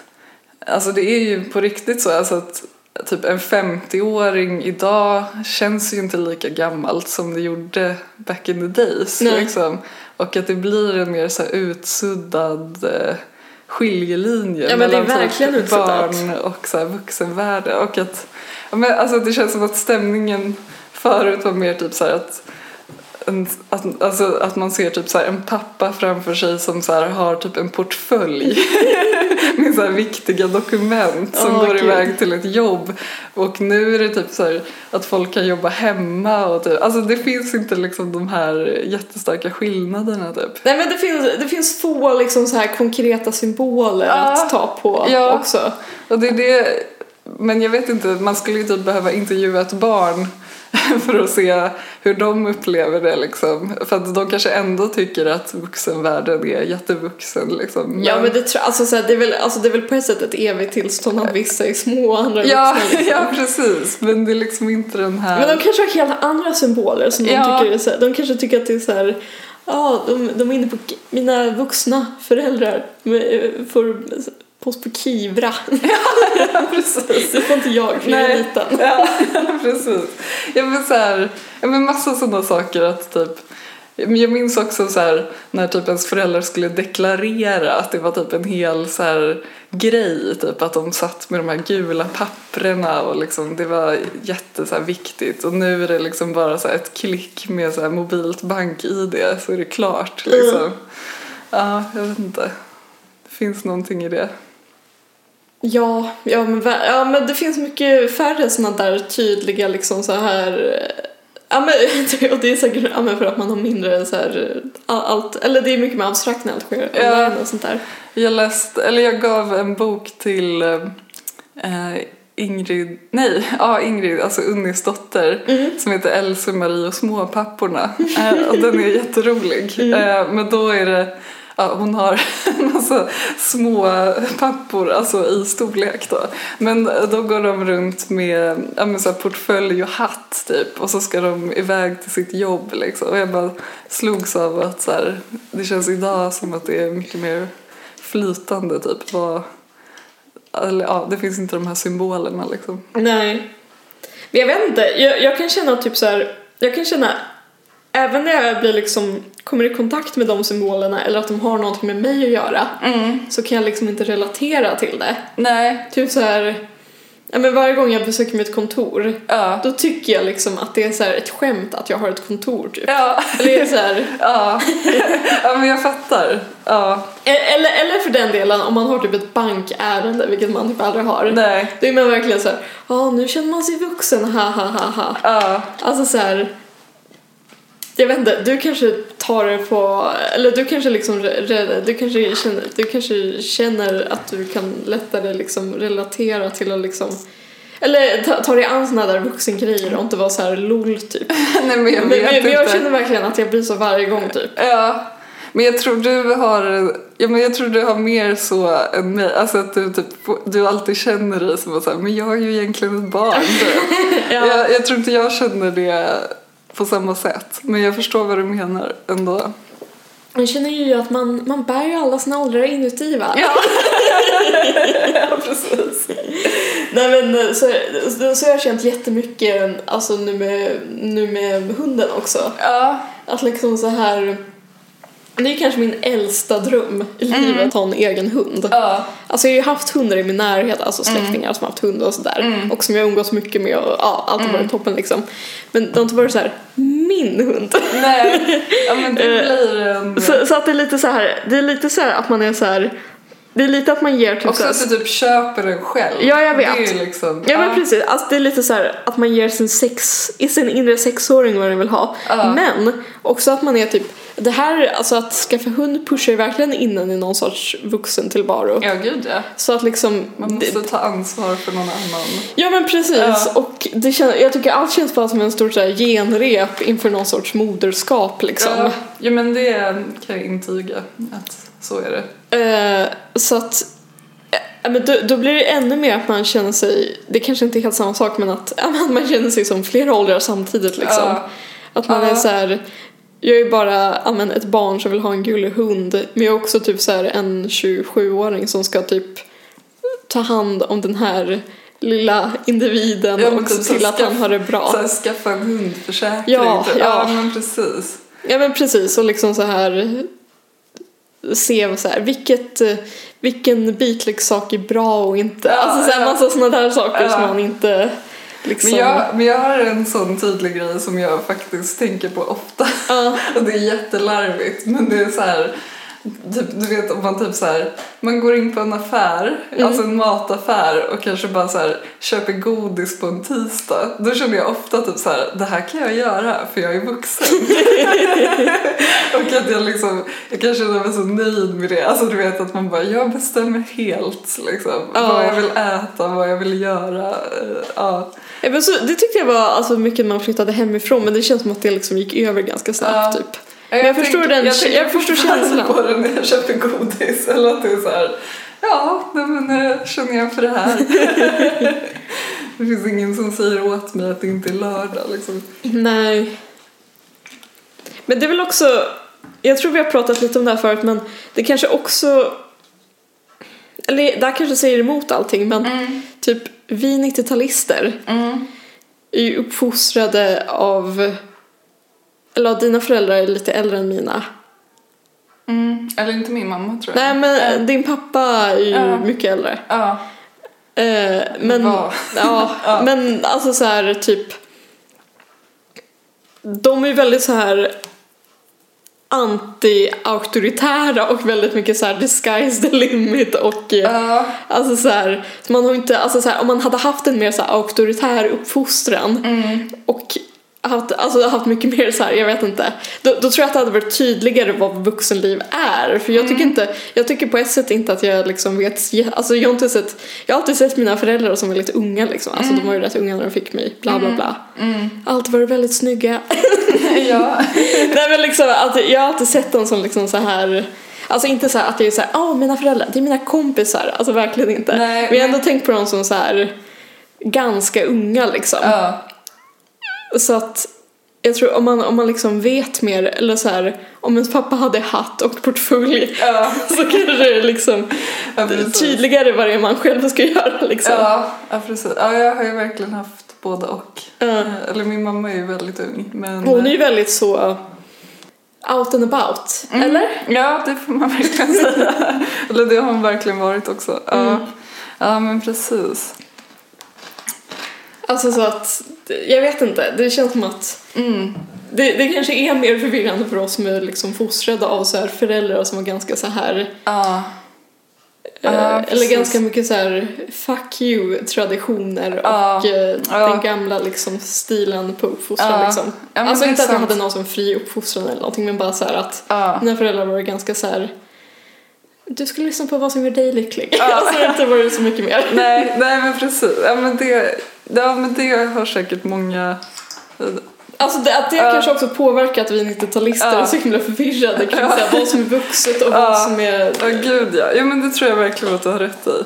alltså det är ju på riktigt så alltså att typ en 50-åring idag känns ju inte lika gammalt som det gjorde back in the days liksom. och att det blir en mer så utsuddad eh, skiljelinje Ja, mellan typ barn och så här vuxenvärde och att ja, men alltså det känns som att stämningen förut var mer typ så att en, att, alltså, att man ser typ så en pappa framför sig som så har typ en portfölj *laughs* med så viktiga dokument som Åh, går gud. iväg till ett jobb och nu är det typ så att folk kan jobba hemma och typ, alltså det finns inte liksom de här jättestarka skillnaderna typ. Nej men det finns, det finns få liksom så här konkreta symboler Ja. att ta på Ja. också. Och det är det, men jag vet inte, man skulle ju typ behöva intervjua ett barn *laughs* för att se hur de upplever det liksom. För att de kanske ändå tycker att vuxenvärlden är jättevuxen liksom. Ja men det, tror- alltså, så här, det, är väl, alltså, det är väl på ett sätt ett evigt tillstånd att vissa är små och andra är ja, vuxna. *laughs* Liksom. ja, precis. Men det är liksom inte den här... Men de kanske har helt andra symboler som Ja. de tycker är så här, De kanske tycker att det är så här. Ja, de, de är inne på mina vuxna föräldrar får post på Kivra. *laughs* precis. Det får inte jag för jag är liten. Ja, *laughs* precis. Ja men så här, ja men massa sådana saker att typ jag minns också så här när typ ens föräldrar skulle deklarera att det var typ en hel så här grej typ att de satt med de här gula papprena och liksom det var jätte så här viktigt och nu är det liksom bara så här ett klick med så mobilt bank-id så är det klart liksom. Ja, jag vet inte. Det finns någonting i det. Ja, ja, men, ja, men det finns mycket färre sådana där tydliga liksom så här eh, Ja men *laughs* och det är säkert ja, men för att man har mindre så här all- allt, eller det är mycket mer abstrakt när allt sker Ja. och sånt där. Jag läste, eller jag gav en bok till eh, Ingrid, nej, *laughs* ja Ingrid, alltså Unnis dotter som heter Else, Marie och småpapporna. *laughs* Eh, och den är jätterolig. Eh, men då är det, hon har *laughs* en massa små pappor, alltså i storlek då. Men då går de runt med ja, så här portfölj och hatt typ och så ska de iväg till sitt jobb liksom. Och jag bara slogs av att så här, det känns idag som att det är mycket mer flytande typ. Vad, eller, ja, det finns inte de här symbolerna liksom. Nej. Men jag vet inte, jag, jag kan känna typ så här, jag kan känna även när jag blir liksom, kommer i kontakt med de symbolerna eller att de har någonting med mig att göra så kan jag liksom inte relatera till det. Nej. Typ så här, ja, men varje gång jag besöker mitt kontor Ja. då tycker jag liksom att det är så ett skämt att jag har ett kontor typ. Ja. Eller så här, *laughs* Ja. ja, men jag fattar. Ja. eller, eller för den delen om man har typ ett bankärende, vilket man typ aldrig har. Nej. Då är man verkligen så här, ja nu känner man sig vuxen, ha ha ha ha. Ja. Alltså så här. Jag vet inte, du kanske tar det på, eller du kanske liksom, du kanske känner, du kanske känner att du kan lättare liksom relatera till att liksom, eller ta, ta dig an såna där vuxengrejer och inte vara så här lol typ. *laughs* Nej, men jag vet men, men inte. jag känner verkligen att jag blir så varje gång typ. Ja, men jag tror du har, ja, men jag tror du har mer så än mig. Alltså att du, typ, du alltid känner dig som att men jag är ju egentligen ett barn. Typ. *laughs* Ja. jag, jag tror inte jag känner det på samma sätt. Men jag förstår vad du menar ändå. Man känner ju att man, man bär ju alla sina åldrar inuti va? Ja, *laughs* ja precis. Nej men så, så, så har jag känt jättemycket alltså nu med, nu med hunden också. Ja, Att liksom så här det är kanske min äldsta dröm i livet att ha en egen hund. ja, Alltså jag har ju haft hundar i min närhet, alltså släktingar som har haft hundar och sådär. Och som jag umgås mycket med och ja, allt har varit toppen liksom. Men det har inte varit så här min hund. nej. Ja, men det *laughs* blir en... Så, så att det är lite så här, det är lite så här att man är så här. Det är lite att man ger typ Också så att du typ köper den själv. Ja, jag vet. Det är ju liksom... Ja men precis, alltså det är lite så här att man ger sin sex, i sin inre sexåring vad den vill ha. Ja. Men också att man är typ, det här, alltså att skaffa hund pushar ju verkligen in en i någon sorts vuxen tillvaro. Ja, gud ja. Så att liksom, Man måste ta ansvar för någon annan. ja men precis Ja. och det kän, jag tycker allt känns bara som en stor så här, genrep inför någon sorts moderskap liksom. Ja, ja, men det kan jag intyga att så är det. Eh, så att eh, men då, då blir det ännu mer att man känner sig, det kanske inte är helt samma sak men att *laughs* man känner sig som flera åldrar samtidigt liksom. Ja. Att man Ja. är så här. Jag är bara ja, men ett barn som vill ha en gullig hund men jag är också typ så en 27-åring som ska typ ta hand om den här lilla individen Ja, och typ se så till att han har det bra. Så här, skaffa en hundförsäkring. Ja, typ. ja. ja, men precis. Ja men precis och liksom så här se så här, vilket, vilken bitleksak är bra och inte. Ja, alltså så här, ja. massa sådana där saker Ja. som man inte liksom... Men jag, men jag har en sån tydlig grej som jag faktiskt tänker på ofta. Ja. Och *laughs* det är jättelarvigt men det är så här. Typ, du vet om man typ så här, man går in på en affär, Mm. alltså en mataffär och kanske bara så här, köper godis på en tisdag. Då känner jag ofta typ så här, det här kan jag göra för jag är vuxen. *laughs* och att jag liksom, jag kan känna mig så nöjd med det. Alltså du vet att man bara, jag bestämmer helt liksom. Ja. Vad jag vill äta, vad jag vill göra. eh, Ja. Men så, det tyckte jag var alltså, mycket när man flyttade hemifrån men det känns som att det liksom gick över ganska snabbt typ. Ja, jag förstår den- jag, tänker jag förstår känslan. på det när jag köper godis. Eller att det är så här, ja, nej, men nu känner jag för det här. *laughs* det finns ingen som säger åt mig att det inte är lördag liksom. Nej. Men det är väl också, jag tror vi har pratat lite om det här förut men det kanske också, eller det här kanske säger emot allting men typ vi 90-talister är ju uppfostrade av, eller dina föräldrar är lite äldre än mina. Mm. Eller inte min mamma tror jag. Nej men din pappa är ju Ja. mycket äldre. Eh, men, ja, *laughs* Ja. men alltså så här typ de är ju väldigt så här anti-auktoritära och väldigt mycket så här disguise the limit och Ja. alltså så här, så man har inte, alltså så här, om man hade haft en mer så här auktoritär uppfostran Mm. och haft, alltså haft mycket mer så här, jag vet inte. Då, då tror jag att det hade varit tydligare vad vuxenliv är. För jag tycker Mm. inte, jag tycker på ett sätt inte att jag liksom vet, alltså jag har inte sett, jag har alltid sett mina föräldrar som väldigt unga liksom. Alltså de var ju rätt unga när de fick mig, bla bla bla. Mm. Alltid varit väldigt snygga. *laughs* ja. *laughs* Nej men liksom, att jag har alltid sett dem som liksom så här Alltså inte så här att jag är såhär, åh mina föräldrar, det är mina kompisar. Alltså verkligen inte. Nej, men jag har ändå tänkt på dem som så här ganska unga liksom. Ja. Så att jag tror om man, om man liksom vet mer, eller så här, om ens pappa hade hatt och portfölj Ja. *laughs* så kanske det är liksom Ja, tydligare vad det är man själv ska *laughs* göra liksom. Ja, ja, precis. Ja, jag har ju verkligen haft både och. Ja. Eh, Eller min mamma är ju väldigt ung. Men... Hon är ju väldigt så out and about, Mm. eller? Ja, det får man *laughs* verkligen säga. Eller det har hon verkligen varit också. Ja, Mm. ja men precis. Alltså så att, jag vet inte, det känns som att det, det kanske är mer förvirrande för oss som är liksom fostrade av så här föräldrar som var ganska så här. Ja, Eh, eller precis. ganska mycket så här fuck you traditioner Ja, och eh, den gamla liksom stilen på uppfostran liksom. ja, alltså det inte att sant. hade någon som fri uppfostran eller någonting men bara så här att Ja. mina föräldrar var ganska så här du skulle lyssna på vad som gör dig lycklig. *laughs* alltså inte var det så mycket mer. Nej, nej men precis. Ja men det, ja, men det har säkert många... Alltså det, att det Ja. kanske också påverkar att vi 90-talister Ja. är så himla förvirrade kring här, vad som är vuxet och Ja. vad som är... Ja gud ja. Jo men det tror jag verkligen att du har rätt i.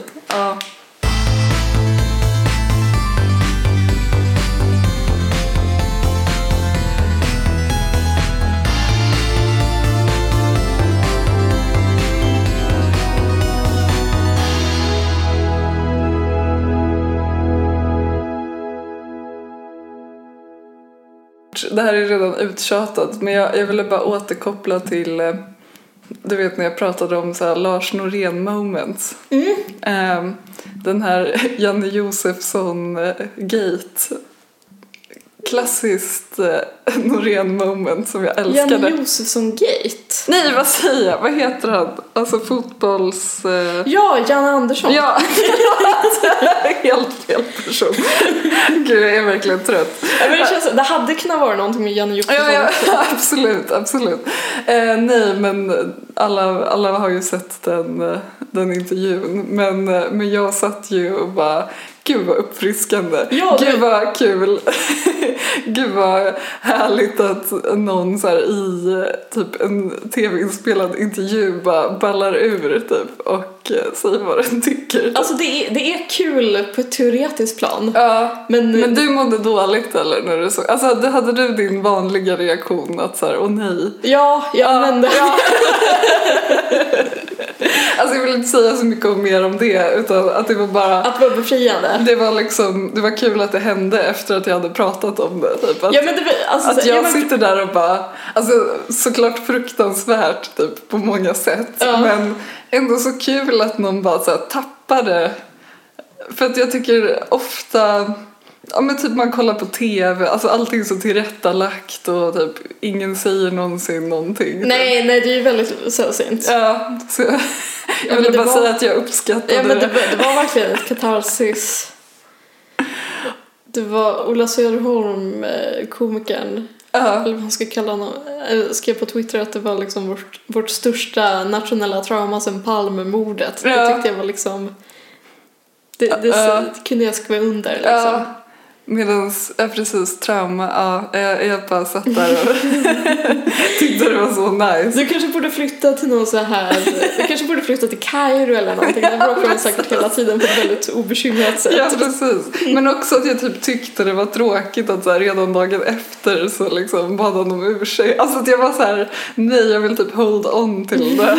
Det här är redan uttjatat men jag, jag ville bara återkoppla till eh, du vet när jag pratade om så Lars Norén moments. Ehm, den här *laughs* Janne Josefsson eh, gate. Klassiskt eh, *laughs* Norén moment som jag älskade. Janne Josefsson Gate. Nej vad säger jag? Vad heter han? Alltså fotbolls... Eh... Ja, Janne Andersson. Ja, *laughs* helt fel person. Gud jag är verkligen trött. Ja, men det, känns, det hade kunnat vara någonting med Janne Josefsson Ja, ja, *laughs* absolut, absolut. Eh, nej, men alla, alla har ju sett den, eh, den intervjun. Men, eh, men jag satt ju och bara, gud vad uppfriskande. Ja, det- Gud vad kul. *laughs* gud vad härligt att någon så i typ en tv-inspelad intervju bara ballar ur typ och eh, säger vad den tycker. Alltså det är, det är kul på ett teoretiskt plan. Ja, Men, men du mådde dåligt eller när du såg, alltså hade du din vanliga reaktion att så här, åh nej. Ja, jag använde... Ja. *laughs* *laughs* Alltså jag vill inte säga så mycket mer om det utan att det var bara Att vara befriande. det var liksom, det var kul att det hände efter att jag hade pratat om det. Typ. Att, Ja men det var- alltså, att så- ja, jag men, sitter där och bara, alltså såklart fruktansvärt typ på många sätt Ja. men ändå så kul att någon bara så här, tappade. För att jag tycker ofta Ja men typ man kollar på TV, alltså allting så tillrättalagt och typ ingen säger någonsin någonting. Nej, nej det är ju väldigt sällsynt. Ja, så jag, men ville det bara var- säga att jag uppskattade Ja men det, det. var- det var verkligen ett katarsis. Det var Ola Söderholm, eh, komikern, Ja, eller vad man ska kalla honom, eh, skrev på Twitter att det var liksom vårt, vårt största nationella trauma sen Palmemordet. Det Ja. tyckte jag var liksom, det, det, Ja. det kunde jag skriva under liksom. Medans, ja precis, trauma, ja, jag, jag bara satt där och *laughs* tyckte det var så nice. Du kanske borde flytta till någon så här, du kanske borde flytta till Kairo eller någonting. Där bråkar man säkert hela tiden på ett väldigt obekymrat sätt. Ja precis, men också att jag typ tyckte det var tråkigt att så här, redan dagen efter så liksom bad han om ursäkt. Alltså att jag var så här, nej jag vill typ hold on till det.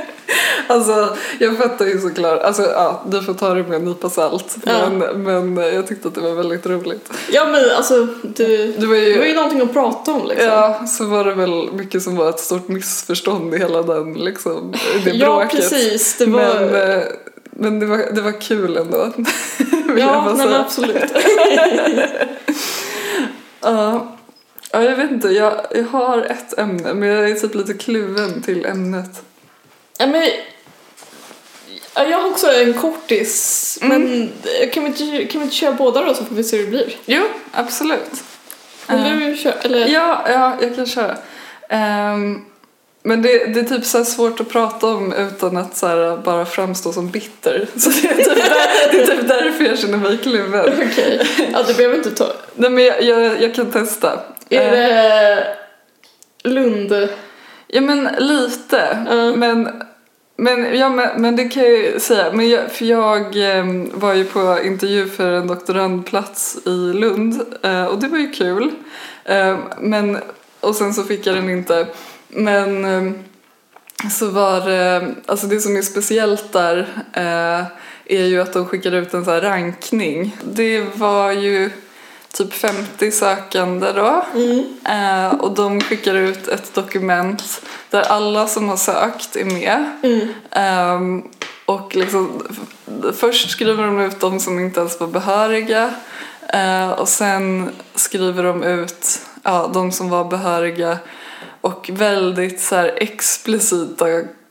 *laughs* *laughs* Alltså jag fattar ju såklart, alltså ja du får ta det med en nypa salt. Ja. Men, men jag tyckte att det var väldigt roligt. Ja men alltså, du, Det var det var ju, ju någonting att prata om liksom. ja så var det väl mycket som var ett stort missförstånd i hela den liksom, det *laughs* Ja, bråket. precis. Det var... Men, eh, men det, var, det var kul ändå. *laughs* ja, nej, absolut. Ja, ja, jag vet inte. Jag, jag har ett ämne men jag är typ lite kluven till ämnet. Ja, men, ja, jag har också en kortis. Mm. Men kan vi, inte, kan vi inte köra båda då så får vi se hur det blir? Jo, absolut. Vill Eh, du köra? Eller? Ja, ja, jag kan köra. Ehm, men det, det är typ så svårt att prata om utan att så bara framstå som bitter. *laughs* Så det är, typ där, det är typ därför jag känner mig kluven. *laughs* Okej. Ja, du behöver inte ta... Nej men jag, jag, jag kan testa. Är Eh, det Lund? Ja men lite. Ja. Men, men, ja, men, men det kan jag ju säga. Men jag, för jag eh, var ju på intervju för en doktorandplats i Lund eh, och det var ju kul. Eh, men, och sen så fick jag den inte. Men eh, så var det, alltså det som är speciellt där eh, är ju att de skickar ut en så här rankning. Det var ju typ 50 sökande då. Mm. Eh, och de skickar ut ett dokument där alla som har sökt är med. Mm. Ehm, Och liksom, först skriver de ut de som inte ens var behöriga eh, och sen skriver de ut ja, de som var behöriga och väldigt så här explicita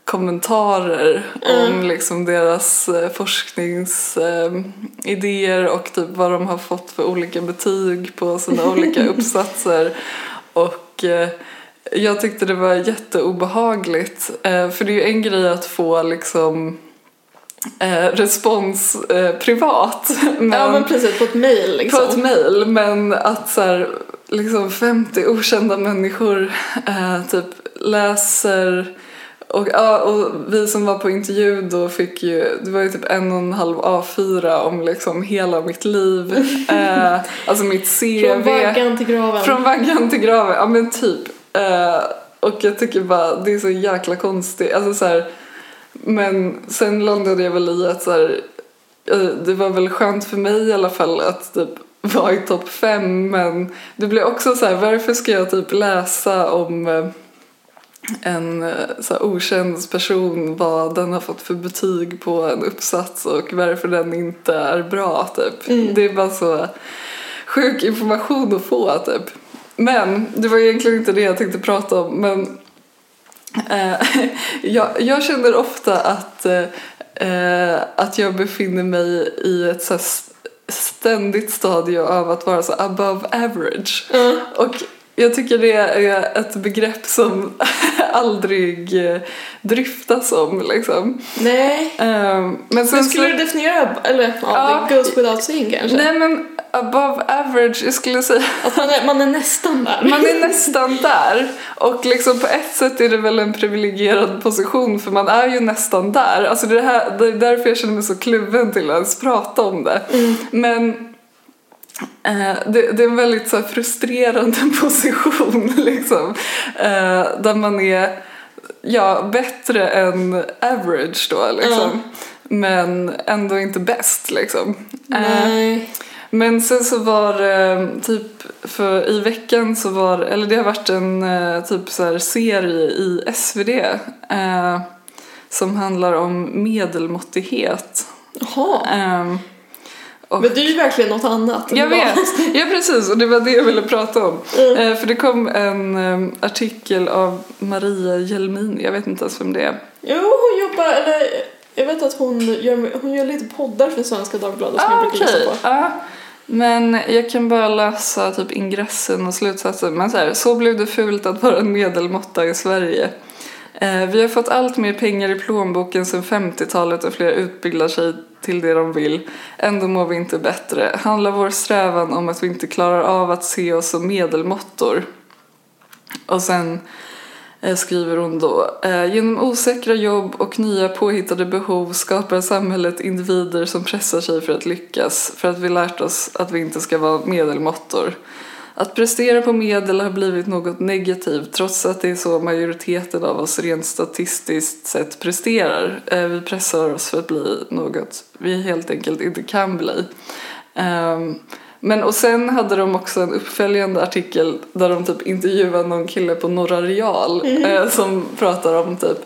kommentarer om liksom deras eh, forskningsidéer eh, och typ vad de har fått för olika betyg på sina olika *laughs* uppsatser. Och eh, jag tyckte det var jätteobehagligt. Eh, för det är ju en grej att få liksom eh, respons eh, privat. *laughs* Men, Ja men precis, på ett mail liksom. på ett mejl. Men att så här, liksom 50 okända människor eh, typ läser och, ja, och vi som var på intervju då fick ju, det var ju typ en och en halv A4 om liksom hela mitt liv. *laughs* Eh, alltså mitt CV. Från vaggan till graven. Från vaggan till graven, ja men typ. Eh, och jag tycker bara det är så jäkla konstigt. Alltså så här, men sen landade jag väl i att så här, eh, det var väl skönt för mig i alla fall att typ vara i topp fem men det blir också så här varför ska jag typ läsa om eh, en eh, så här, okänd person vad den har fått för betyg på en uppsats och varför den inte är bra typ. Det är bara så sjuk information att få typ. Men det var egentligen inte det jag tänkte prata om men eh, *laughs* jag, jag känner ofta att, eh, eh, att jag befinner mig i ett så här st- ständigt stadie av att vara så above average. Och jag tycker det är ett begrepp som *laughs* aldrig dryftas om liksom. Nej. Ehm, men sen Men skulle så- du definiera, eller ja, det goes without saying kanske? Nej men above average, jag skulle säga Att man är, man är nästan där. Man är nästan där och liksom på ett sätt är det väl en privilegierad position för man är ju nästan där. Alltså det, här, det är därför jag känner mig så kluven till att ens prata om det. Men eh, det, det är en väldigt så frustrerande *laughs* position liksom. Eh, där man är ja, bättre än average då liksom. Men ändå inte bäst liksom. Eh, Nej. men sen så var det typ för i veckan så var eller det har varit en eh, typ så serie i SvD eh, som handlar om medelmåttighet. Jaha. Eh, och Men det är ju verkligen något annat. jag vet, ja precis och det var det jag ville prata om. Mm. Eh, för det kom en eh, artikel av Maria Jelmin, jag vet inte ens vem det är. Jo, hon jobbar, eller jag vet att hon gör, hon gör lite poddar för Svenska Dagbladet som jag Ah, brukar okej. lyssna på. Ja. Men jag kan bara läsa typ ingressen och slutsatsen. Men så här, så blev det fult att vara en medelmåtta i Sverige. Eh, vi har fått allt mer pengar i plånboken sedan 50-talet och fler utbildar sig till det de vill. Ändå mår vi inte bättre. Handlar vår strävan om att vi inte klarar av att se oss som medelmåttor? Och sen eh, skriver hon då. Eh, Genom osäkra jobb och nya påhittade behov skapar samhället individer som pressar sig för att lyckas för att vi lärt oss att vi inte ska vara medelmåttor. Att prestera på medel har blivit något negativt trots att det är så majoriteten av oss rent statistiskt sett presterar. Eh, vi pressar oss för att bli något vi helt enkelt inte kan bli. Ehm, men och sen hade de också en uppföljande artikel där de typ intervjuade någon kille på Norra Real eh, som pratar om typ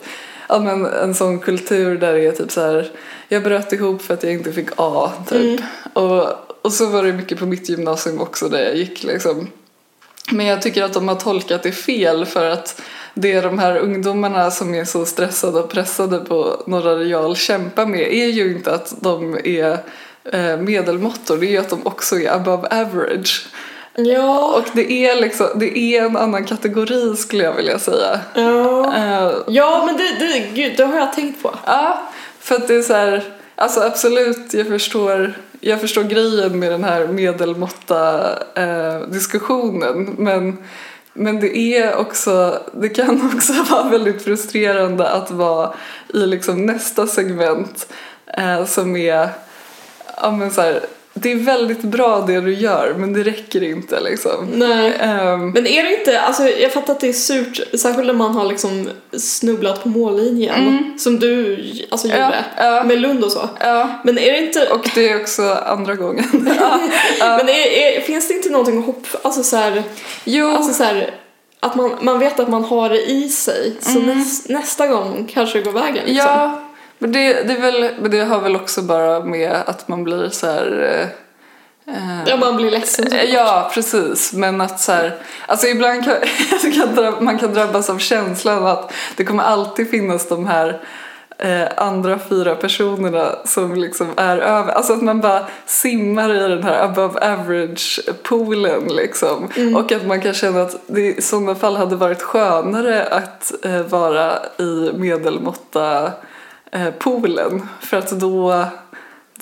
ja, men en sån kultur där det är typ så här jag bröt ihop för att jag inte fick A typ. Och, och så var det mycket på mitt gymnasium också där jag gick liksom. Men jag tycker att de har tolkat det fel för att det är de här ungdomarna som är så stressade och pressade på Norra Real kämpar med är ju inte att de är eh, medelmåttor, det är ju att de också är above average. Ja. Och det är liksom, det är en annan kategori skulle jag vilja säga. Ja. Eh, Ja, men det, det, gud, det har jag tänkt på. Ja, för att det är så här, alltså absolut, jag förstår, jag förstår grejen med den här medelmåtta eh, diskussionen, men, men det är också, det kan *laughs* också vara väldigt frustrerande att vara i liksom nästa segment eh, som är, ja men så här, det är väldigt bra det du gör, men det räcker inte liksom. Nej. Ehm, Men är det inte, alltså jag fattar att det är surt, särskilt när man har liksom snubblat på mållinjen. Som du alltså gjorde. ja. Med Lund och så. ja, Men är det inte, och det är också andra gången. *laughs* ja, men är, är, finns det inte någonting hopp, alltså så här, jo. alltså så här, att man, man vet att man har det i sig. Så Mm. näs, nästa gång kanske det går vägen liksom. Ja, Men det, det, är väl, men det har väl också bara med att man blir så här... eh, eh, Ja, man blir ledsen. såklart. Ja, precis. Men att så här, alltså ibland kan, *laughs* kan man kan drabbas av känslan att det kommer alltid finnas de här eh, andra fyra personerna som liksom är över, alltså att man bara simmar i den här above average poolen liksom. Och att man kan känna att det i sådana fall hade varit skönare att eh, vara i medelmåtta eh, poolen för att då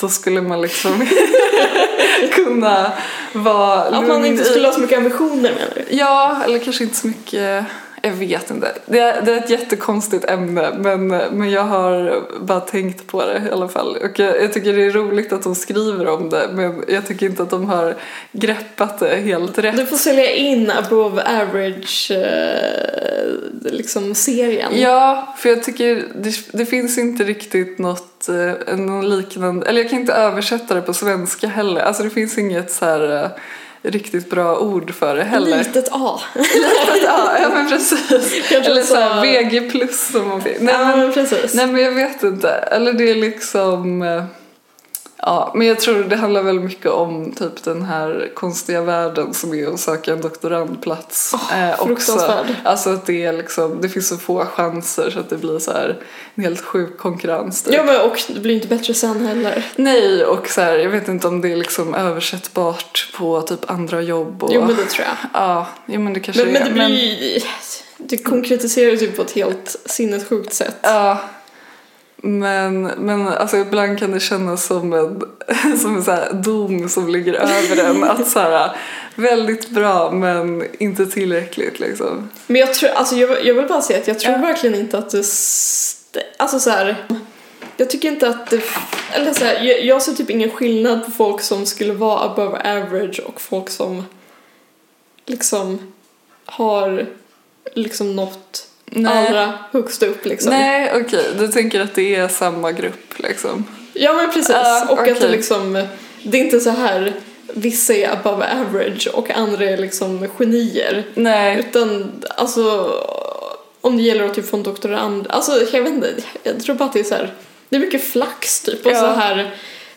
då skulle man liksom *laughs* kunna vara Att man inte skulle ha så mycket ambitioner menar du? Ja, eller kanske inte så mycket. Jag vet inte. Det är, det är ett jättekonstigt ämne men, men jag har bara tänkt på det i alla fall. Och jag, jag tycker det är roligt att de skriver om det men jag tycker inte att de har greppat det helt rätt. Du får sälja in above average eh, liksom serien. Ja, för jag tycker det, det finns inte riktigt något eh, någon liknande, eller jag kan inte översätta det på svenska heller. Alltså det finns inget så här eh, riktigt bra ord för det heller. Litet A. ja, ja men precis. *laughs* Eller så- så här VG plus som man fick. Nej, ja, men, men precis. nej men jag vet inte. Eller det är liksom eh, Ja, men jag tror det handlar väl mycket om typ den här konstiga världen som är att söka en doktorandplats. eh, också. Alltså att det är liksom, det finns så få chanser så att det blir så här en helt sjuk konkurrens. typ. Ja men och det blir inte bättre sen heller. Nej, och så här, jag vet inte om det är liksom översättbart på typ andra jobb och... Jo men det tror jag. Ja, jo, men det kanske Men, men är. det blir ju... Det konkretiserar ju på ett helt sinnessjukt sätt. Ja. Men, men alltså ibland kan det kännas som en, *laughs* som en så här dom som ligger över en. Att så här, väldigt bra men inte tillräckligt liksom. Men jag tror, alltså jag, jag vill bara säga att jag tror Ja. verkligen inte att st- Alltså så här. Jag tycker inte att det... Eller så här, jag, jag ser typ ingen skillnad på folk som skulle vara above average och folk som liksom har liksom nått Nej. allra högst upp liksom. Nej, okej. Du tänker att det är samma grupp liksom. Ja men precis. Ja, och att det liksom, det är inte så här vissa är above average och andra är liksom genier. Nej. Utan alltså om det gäller att typ få en doktorand, alltså jag vet inte, jag tror bara att det är så här, det är mycket flax typ och Ja. så här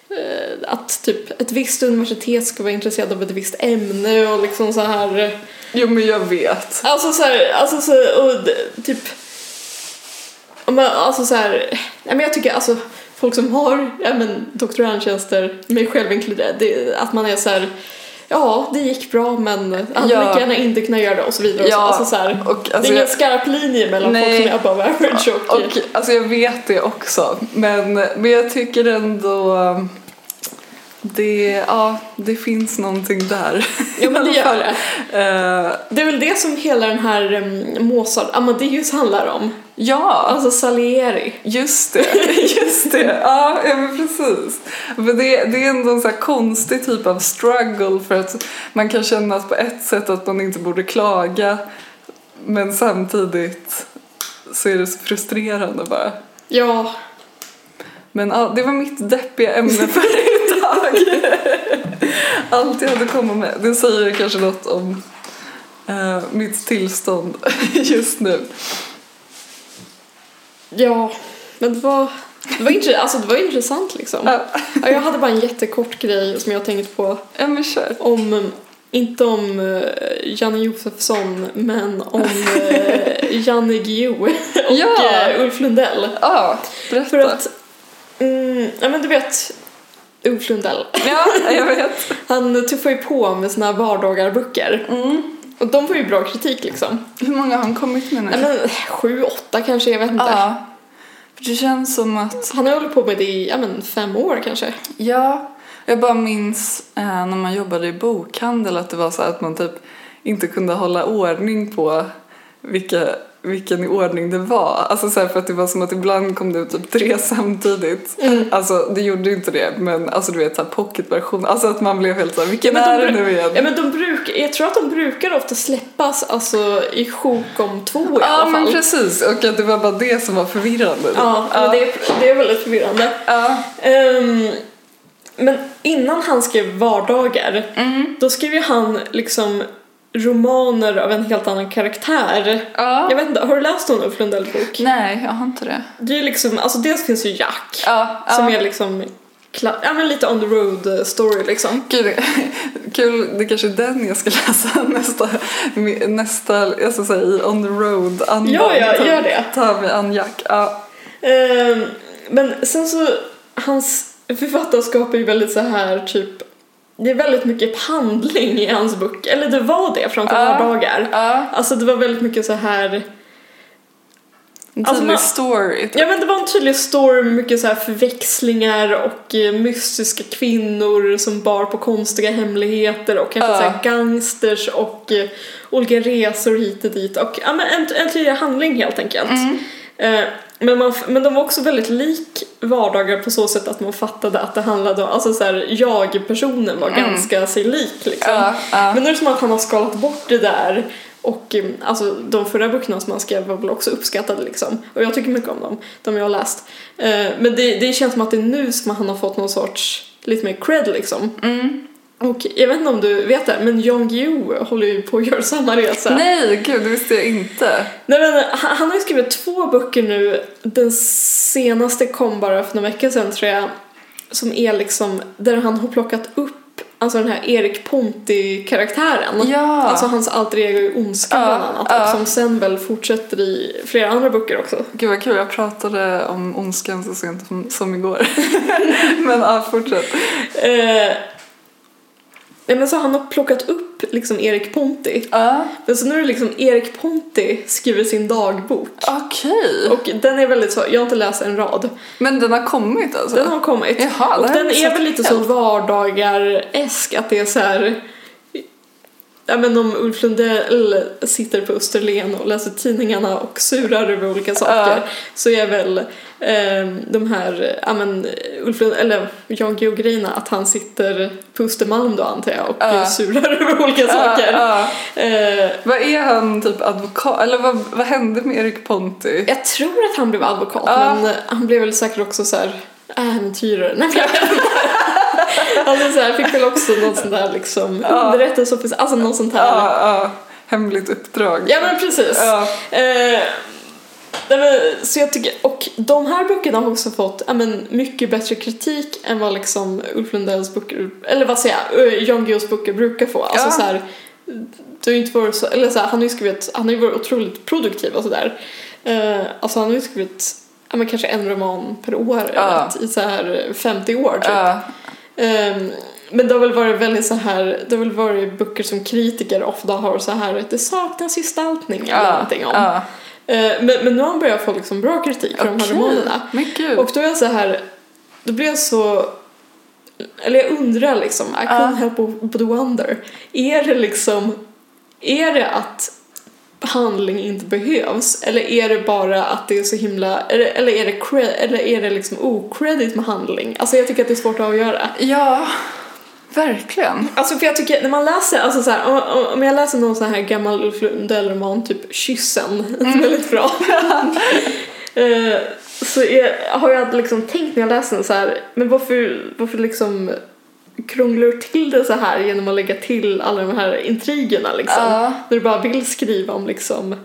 eh, att typ ett visst universitet ska vara intresserad av ett visst ämne och liksom så här Jo men jag vet. Alltså så här, alltså så, och typ man, alltså så här, nej men jag tycker alltså folk som har, ja men doktorandtjänster, mig själv inkluderad, det, att man är så här, ja det gick bra men hade Ja. lika gärna inte kunnat göra det och så vidare. Och så, Ja, alltså så här, och det är alltså ingen jag- skarp linje mellan Nej. folk som är above average och, Och alltså jag vet det också. Men, men jag tycker ändå um, det, ja, det finns någonting där. ja men *laughs* det gör det. Eh, Det är väl det som hela den här um, Mozart, Amadeus handlar om. ja, Alltså Salieri. just det. *laughs* Just det. Ja, ja men precis. Men det, det är ändå en så konstig typ av struggle för att man kan känna att på ett sätt att man inte borde klaga men samtidigt så är det så frustrerande bara. Ja, Men ja, det var mitt deppiga ämne för *laughs* idag. *laughs* Allt jag hade kommit med. Det säger kanske något om eh, mitt tillstånd *laughs* just nu. Ja, men det var, det var, intre, alltså, det var intressant liksom. Ja, Ja, jag hade bara en jättekort grej som jag tänkt på ja men kör. om, inte om uh, Janne Josefsson, men om uh, *laughs* Janne Guillou och Ja. eh, Ulf Lundell. Ja, berätta. För att, mm, ja men du vet, Ulf Lundell, Ja, jag vet. han tuffar ju på med sina vardagarböcker. Mm. Och de får ju bra kritik liksom. Hur många har han kommit med nu? Nej men sju, åtta kanske, jag vet inte. ja. För det känns som att, Han har hållit på med det i, ja men fem år kanske. ja, jag bara minns eh, när man jobbade i bokhandel att det var så att man typ inte kunde hålla ordning på vilka, vilken ordning det var. Alltså så för att det var som att ibland kom det ut typ tre samtidigt. Mm. Alltså det gjorde ju inte det men alltså du vet såhär pocketversion. Alltså att man blev helt såhär, vilken Ja, men är de det nu igen? Ja men de brukar, jag tror att de brukar ofta släppas alltså i sjok om två i Ja alla men fall. precis och att det var bara det som var förvirrande. Ja, men det, är, det är väldigt förvirrande. ja. Ehm, men innan han skrev vardagar, Mm. då skrev ju han liksom romaner av en helt annan karaktär. Ja. Jag vet inte, har du läst någon Ulf Lundells bok? Nej, jag har inte det. Det är liksom, alltså dels finns ju Jack Ja, som ja. är liksom, ja men lite on the road eh, story liksom. Gud, *laughs* kul, det kanske är den jag ska *laughs* läsa nästa, nästa jag ska säga i on the road andan. Ja, ja, Ta- gör det. Ta mig an Jack. Ja. Ehm, men sen så, hans författarskap är ju väldigt så här typ det är väldigt mycket handling i hans bok, eller det var det fram till Ja. några dagar. Ja, Alltså det var väldigt mycket så här en Alltså, tydlig man- story. typ. Ja men det var en tydlig story med mycket så här förväxlingar och eh, mystiska kvinnor som bar på konstiga hemligheter och kanske Ja. så här gangsters och eh, olika resor hit och dit och ja men en, en tydlig handling helt enkelt. Eh, men, man, men de var också väldigt lik vardagar på så sätt att man fattade att det handlade om, alltså så här, jag-personen var ganska sig lik liksom. Ja, ja. Men nu är det som att han har skalat bort det där och eh, alltså de förra böckerna som han skrev var väl också uppskattade liksom. Och jag tycker mycket om dem, de jag har läst. Eh, men det, det känns som att det är nu som han har fått någon sorts lite mer cred liksom. Mm. Och jag vet inte om du vet det, men Jan Guillou håller ju på att göra samma resa. Nej, gud, det visste jag inte. Nej men han, han har ju skrivit två böcker nu. Den senaste kom bara för några veckor sedan tror jag. Som är liksom, där han har plockat upp Alltså den här Erik Ponti-karaktären. Ja. Alltså hans alter ego i Ondska Ja, bland annat. ja. Och som sen väl fortsätter i flera andra böcker också. Gud vad kul, jag pratade om ondskan så sent som, som igår. *laughs* Men ja, fortsätt. Eh, nej men så han har plockat upp liksom Erik Ponti. Ja, Men så nu är det liksom Erik Ponti skriver sin dagbok. okej. Och den är väldigt så, jag har inte läst en rad. Men den har kommit alltså? Den har kommit. Jaha, och den är väl lite helt. så vardagar-esk att det är så här. Ja men om Ulf Lundell sitter på Österlen och läser tidningarna och surar över olika saker Ja. så är väl eh, de här, ja men Ulf Lundell, eller Jan Guillou-grejerna att han sitter på Östermalm då antar jag och Ja. surar över olika saker. Ja, ja. Eh, Vad är han, typ advokat? Eller vad, vad hände med Erik Ponti? jag tror att han blev advokat men han blev väl säkert också så här äventyrare. Nej, *laughs* vet. *laughs* Alltså så här, fick väl också något sånt där liksom Ja. underrättelseofficer, alltså något sånt här. Ja, ja. Hemligt uppdrag. Ja men precis. Ja. Eh, så jag tycker, och de här böckerna har också fått ja, men, mycket bättre kritik än vad liksom Ulf Lundells böcker, eller vad säger jag, eh, Jan Guillous böcker brukar få. Alltså Ja. så här, det har inte varit så, eller så här, han har ju skrivit, han har ju varit otroligt produktiv och sådär. Eh, alltså han har ju skrivit ja, men kanske en roman per år Ja. i så här 50 år typ. Ja. Ehm, men det har väl varit väldigt så här, det har väl varit böcker som kritiker ofta har så här, det saknas gestaltning eller Ja. någonting om. Ja. Eh, men, men nu har han börjat få liksom bra kritik för de här romanerna. Och då är jag så här, då blir jag så, eller jag undrar liksom, I couldn't help but wonder. Är det liksom, är det att handling inte behövs eller är det bara att det är så himla, eller, eller är det eller är det liksom okredit med handling? Alltså jag tycker att det är svårt att avgöra. Ja, verkligen. Alltså för jag tycker, när man läser, alltså så här, om, om- jag läser någon sån här gammal Ulf Lundell-roman, typ Kyssen, *laughs* väldigt bra. *laughs* Eh, så är, har jag liksom tänkt när jag läser den så här, men varför, varför liksom krånglar till det så här genom att lägga till alla de här intrigerna liksom? Ja. När du bara vill skriva om liksom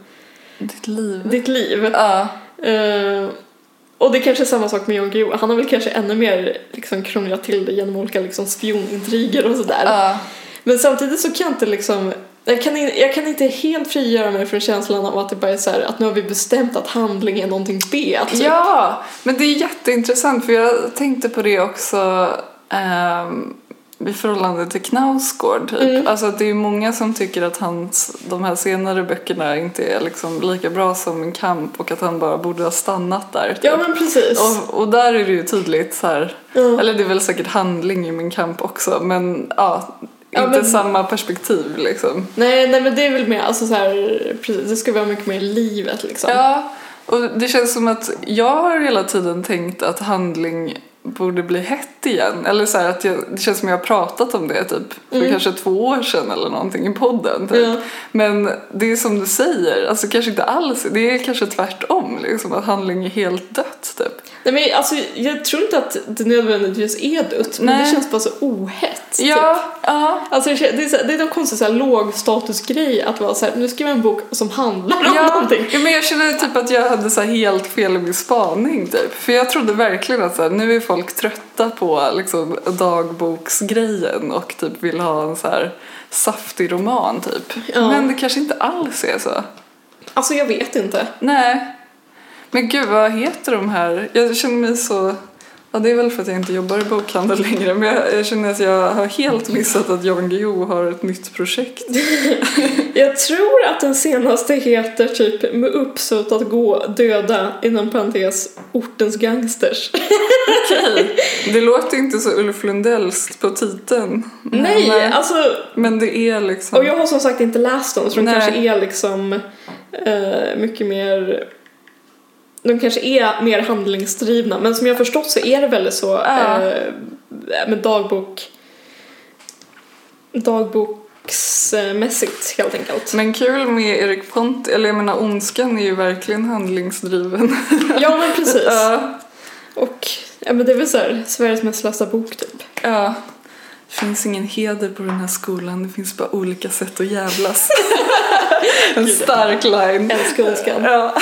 Ditt liv. ditt liv. Ja. Eh, och det är kanske är samma sak med Jan Guillou. Han har väl kanske ännu mer liksom krånglat till det genom olika liksom spionintriger och sådär. Men samtidigt så kan jag inte liksom jag kan, jag kan inte helt frigöra mig från känslan av att det bara är så här, att nu har vi bestämt att handling är någonting B. Typ. Ja, men det är jätteintressant för jag tänkte på det också ehm, i förhållande till Knausgård. Typ. Mm. Alltså det är många som tycker att hans, de här senare böckerna inte är liksom lika bra som en kamp och att han bara borde ha stannat där. Typ. Ja men precis. och, och där är det ju tydligt så här, Ja. eller det är väl säkert handling i min kamp också men ja, Ja, inte men- samma perspektiv liksom. Nej, nej men det är väl mer, alltså så här, precis, det ska vara mycket mer livet liksom. Ja, och det känns som att jag har hela tiden tänkt att handling borde bli hett igen. Eller så att jag, det känns som jag har pratat om det typ för kanske två år sedan eller någonting i podden. Typ. Ja. Men det är som du säger, alltså kanske inte alls, det är kanske tvärtom liksom att handling är helt dött. Nej men alltså jag tror inte att det nödvändigtvis är dött, men Nej. det känns bara så ohett. typ. Ja, ja. Alltså det, är så, det är någon konstig så här, lågstatusgrej att vara så här, nu skriver jag en bok som handlar om Ja, någonting. ja, men jag känner typ att jag hade så helt fel i min spaning typ. För jag trodde verkligen att så här, nu är folk trötta på liksom, dagboksgrejen och typ vill ha en så här saftig roman typ. Ja. Men det kanske inte alls är så. Alltså jag vet inte. Nej. Men gud, vad heter de här? Jag känner mig så... Ja, det är väl för att jag inte jobbar i bokhandel längre, men jag, jag känner att jag har helt missat att Jan Guillou har ett nytt projekt. *laughs* Jag tror att den senaste heter typ med uppsåt att gå döda inom parentes ortens gangsters. Okej, *laughs* det låter inte så Ulf Lundellskt på titeln. Men, Nej, alltså Men det är liksom... och jag har som sagt inte läst dem så de kanske är liksom eh, mycket mer de kanske är mer handlingsdrivna men som jag förstått så är det väldigt så Ja. eh, med dagbok dagboksmässigt helt enkelt. Men kul med Erik Ponti, eller jag menar Ondskan är ju verkligen handlingsdriven. Ja men precis. *laughs* ja, Och ja, men det är väl så här, Sveriges mest lästa bok typ. ja. Det finns ingen heder på den här skolan, det finns bara olika sätt att jävlas. *laughs* en stark line. Älskar Ondskan. Ja.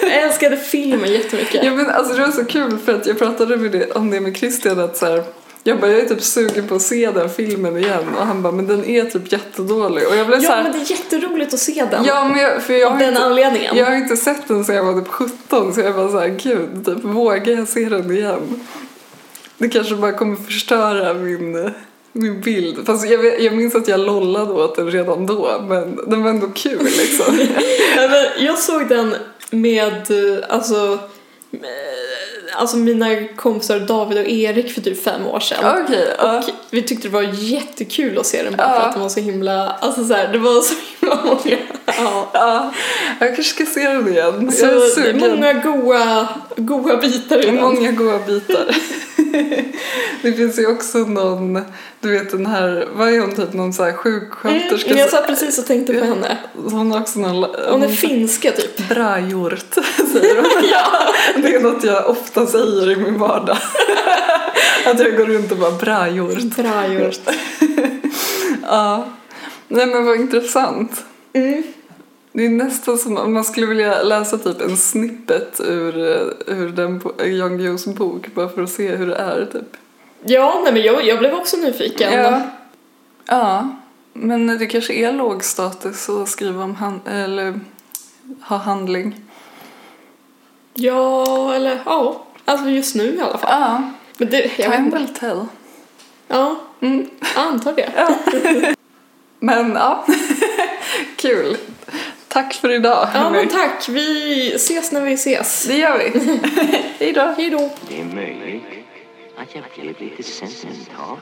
Jag älskade filmen jättemycket. ja men alltså det var så kul för att jag pratade med det, om det med Christian att så här, jag bara jag är typ sugen på att se den filmen igen och han bara men den är typ jättedålig och jag blev så Ja här, men det är jätteroligt att se den. Ja men jag, för jag av har den inte, anledningen. Jag har inte sett den sedan jag var typ 17 så jag var så här, gud, typ, vågar jag se den igen? Det kanske bara kommer förstöra min, min bild. Fast jag, jag minns att jag lollade åt den redan då men den var ändå kul liksom. *laughs* Jag såg den med eh, alltså, eh, alltså mina kompisar David och Erik för typ fem år sedan. Okej, ja. Och vi tyckte det var jättekul att se den bara Ja. för att den var så himla, alltså så här, det var så himla många, ja. ja. Jag kanske ska se den igen. Så jag är det är sugen. många goa, goa bitar i den. många goda bitar. *laughs* det finns ju också någon, du vet den här, vad är hon typ, någon så här sjuksköterska? Mm, jag satt precis och tänkte på henne. Hon har också någon... Hon är finska typ. Bra gjort, säger hon. *laughs* Det är något jag ofta säger i min vardag. Att jag går runt och bara bra gjort. Bra gjort. *laughs* Ja. Nej men vad intressant. Mm. Det är nästan som om man skulle vilja läsa typ en snippet ur, eh, ur den Jan Guillous bok bara för att se hur det är typ. Ja, nej men jag, jag blev också nyfiken. Ja. ja, men det kanske är låg status att skriva om han, eller ha handling. Ja, eller ja. Alltså just nu i alla fall. Ja, Men det, jag time will tell. Ja, Mm. antar det. *laughs* Men ja, *laughs* kul. Tack för idag. Ja, men tack. Vi ses när vi ses. Det gör vi. *laughs* Hej då. Hej då. Det är möjligt att jag blev lite sentimental.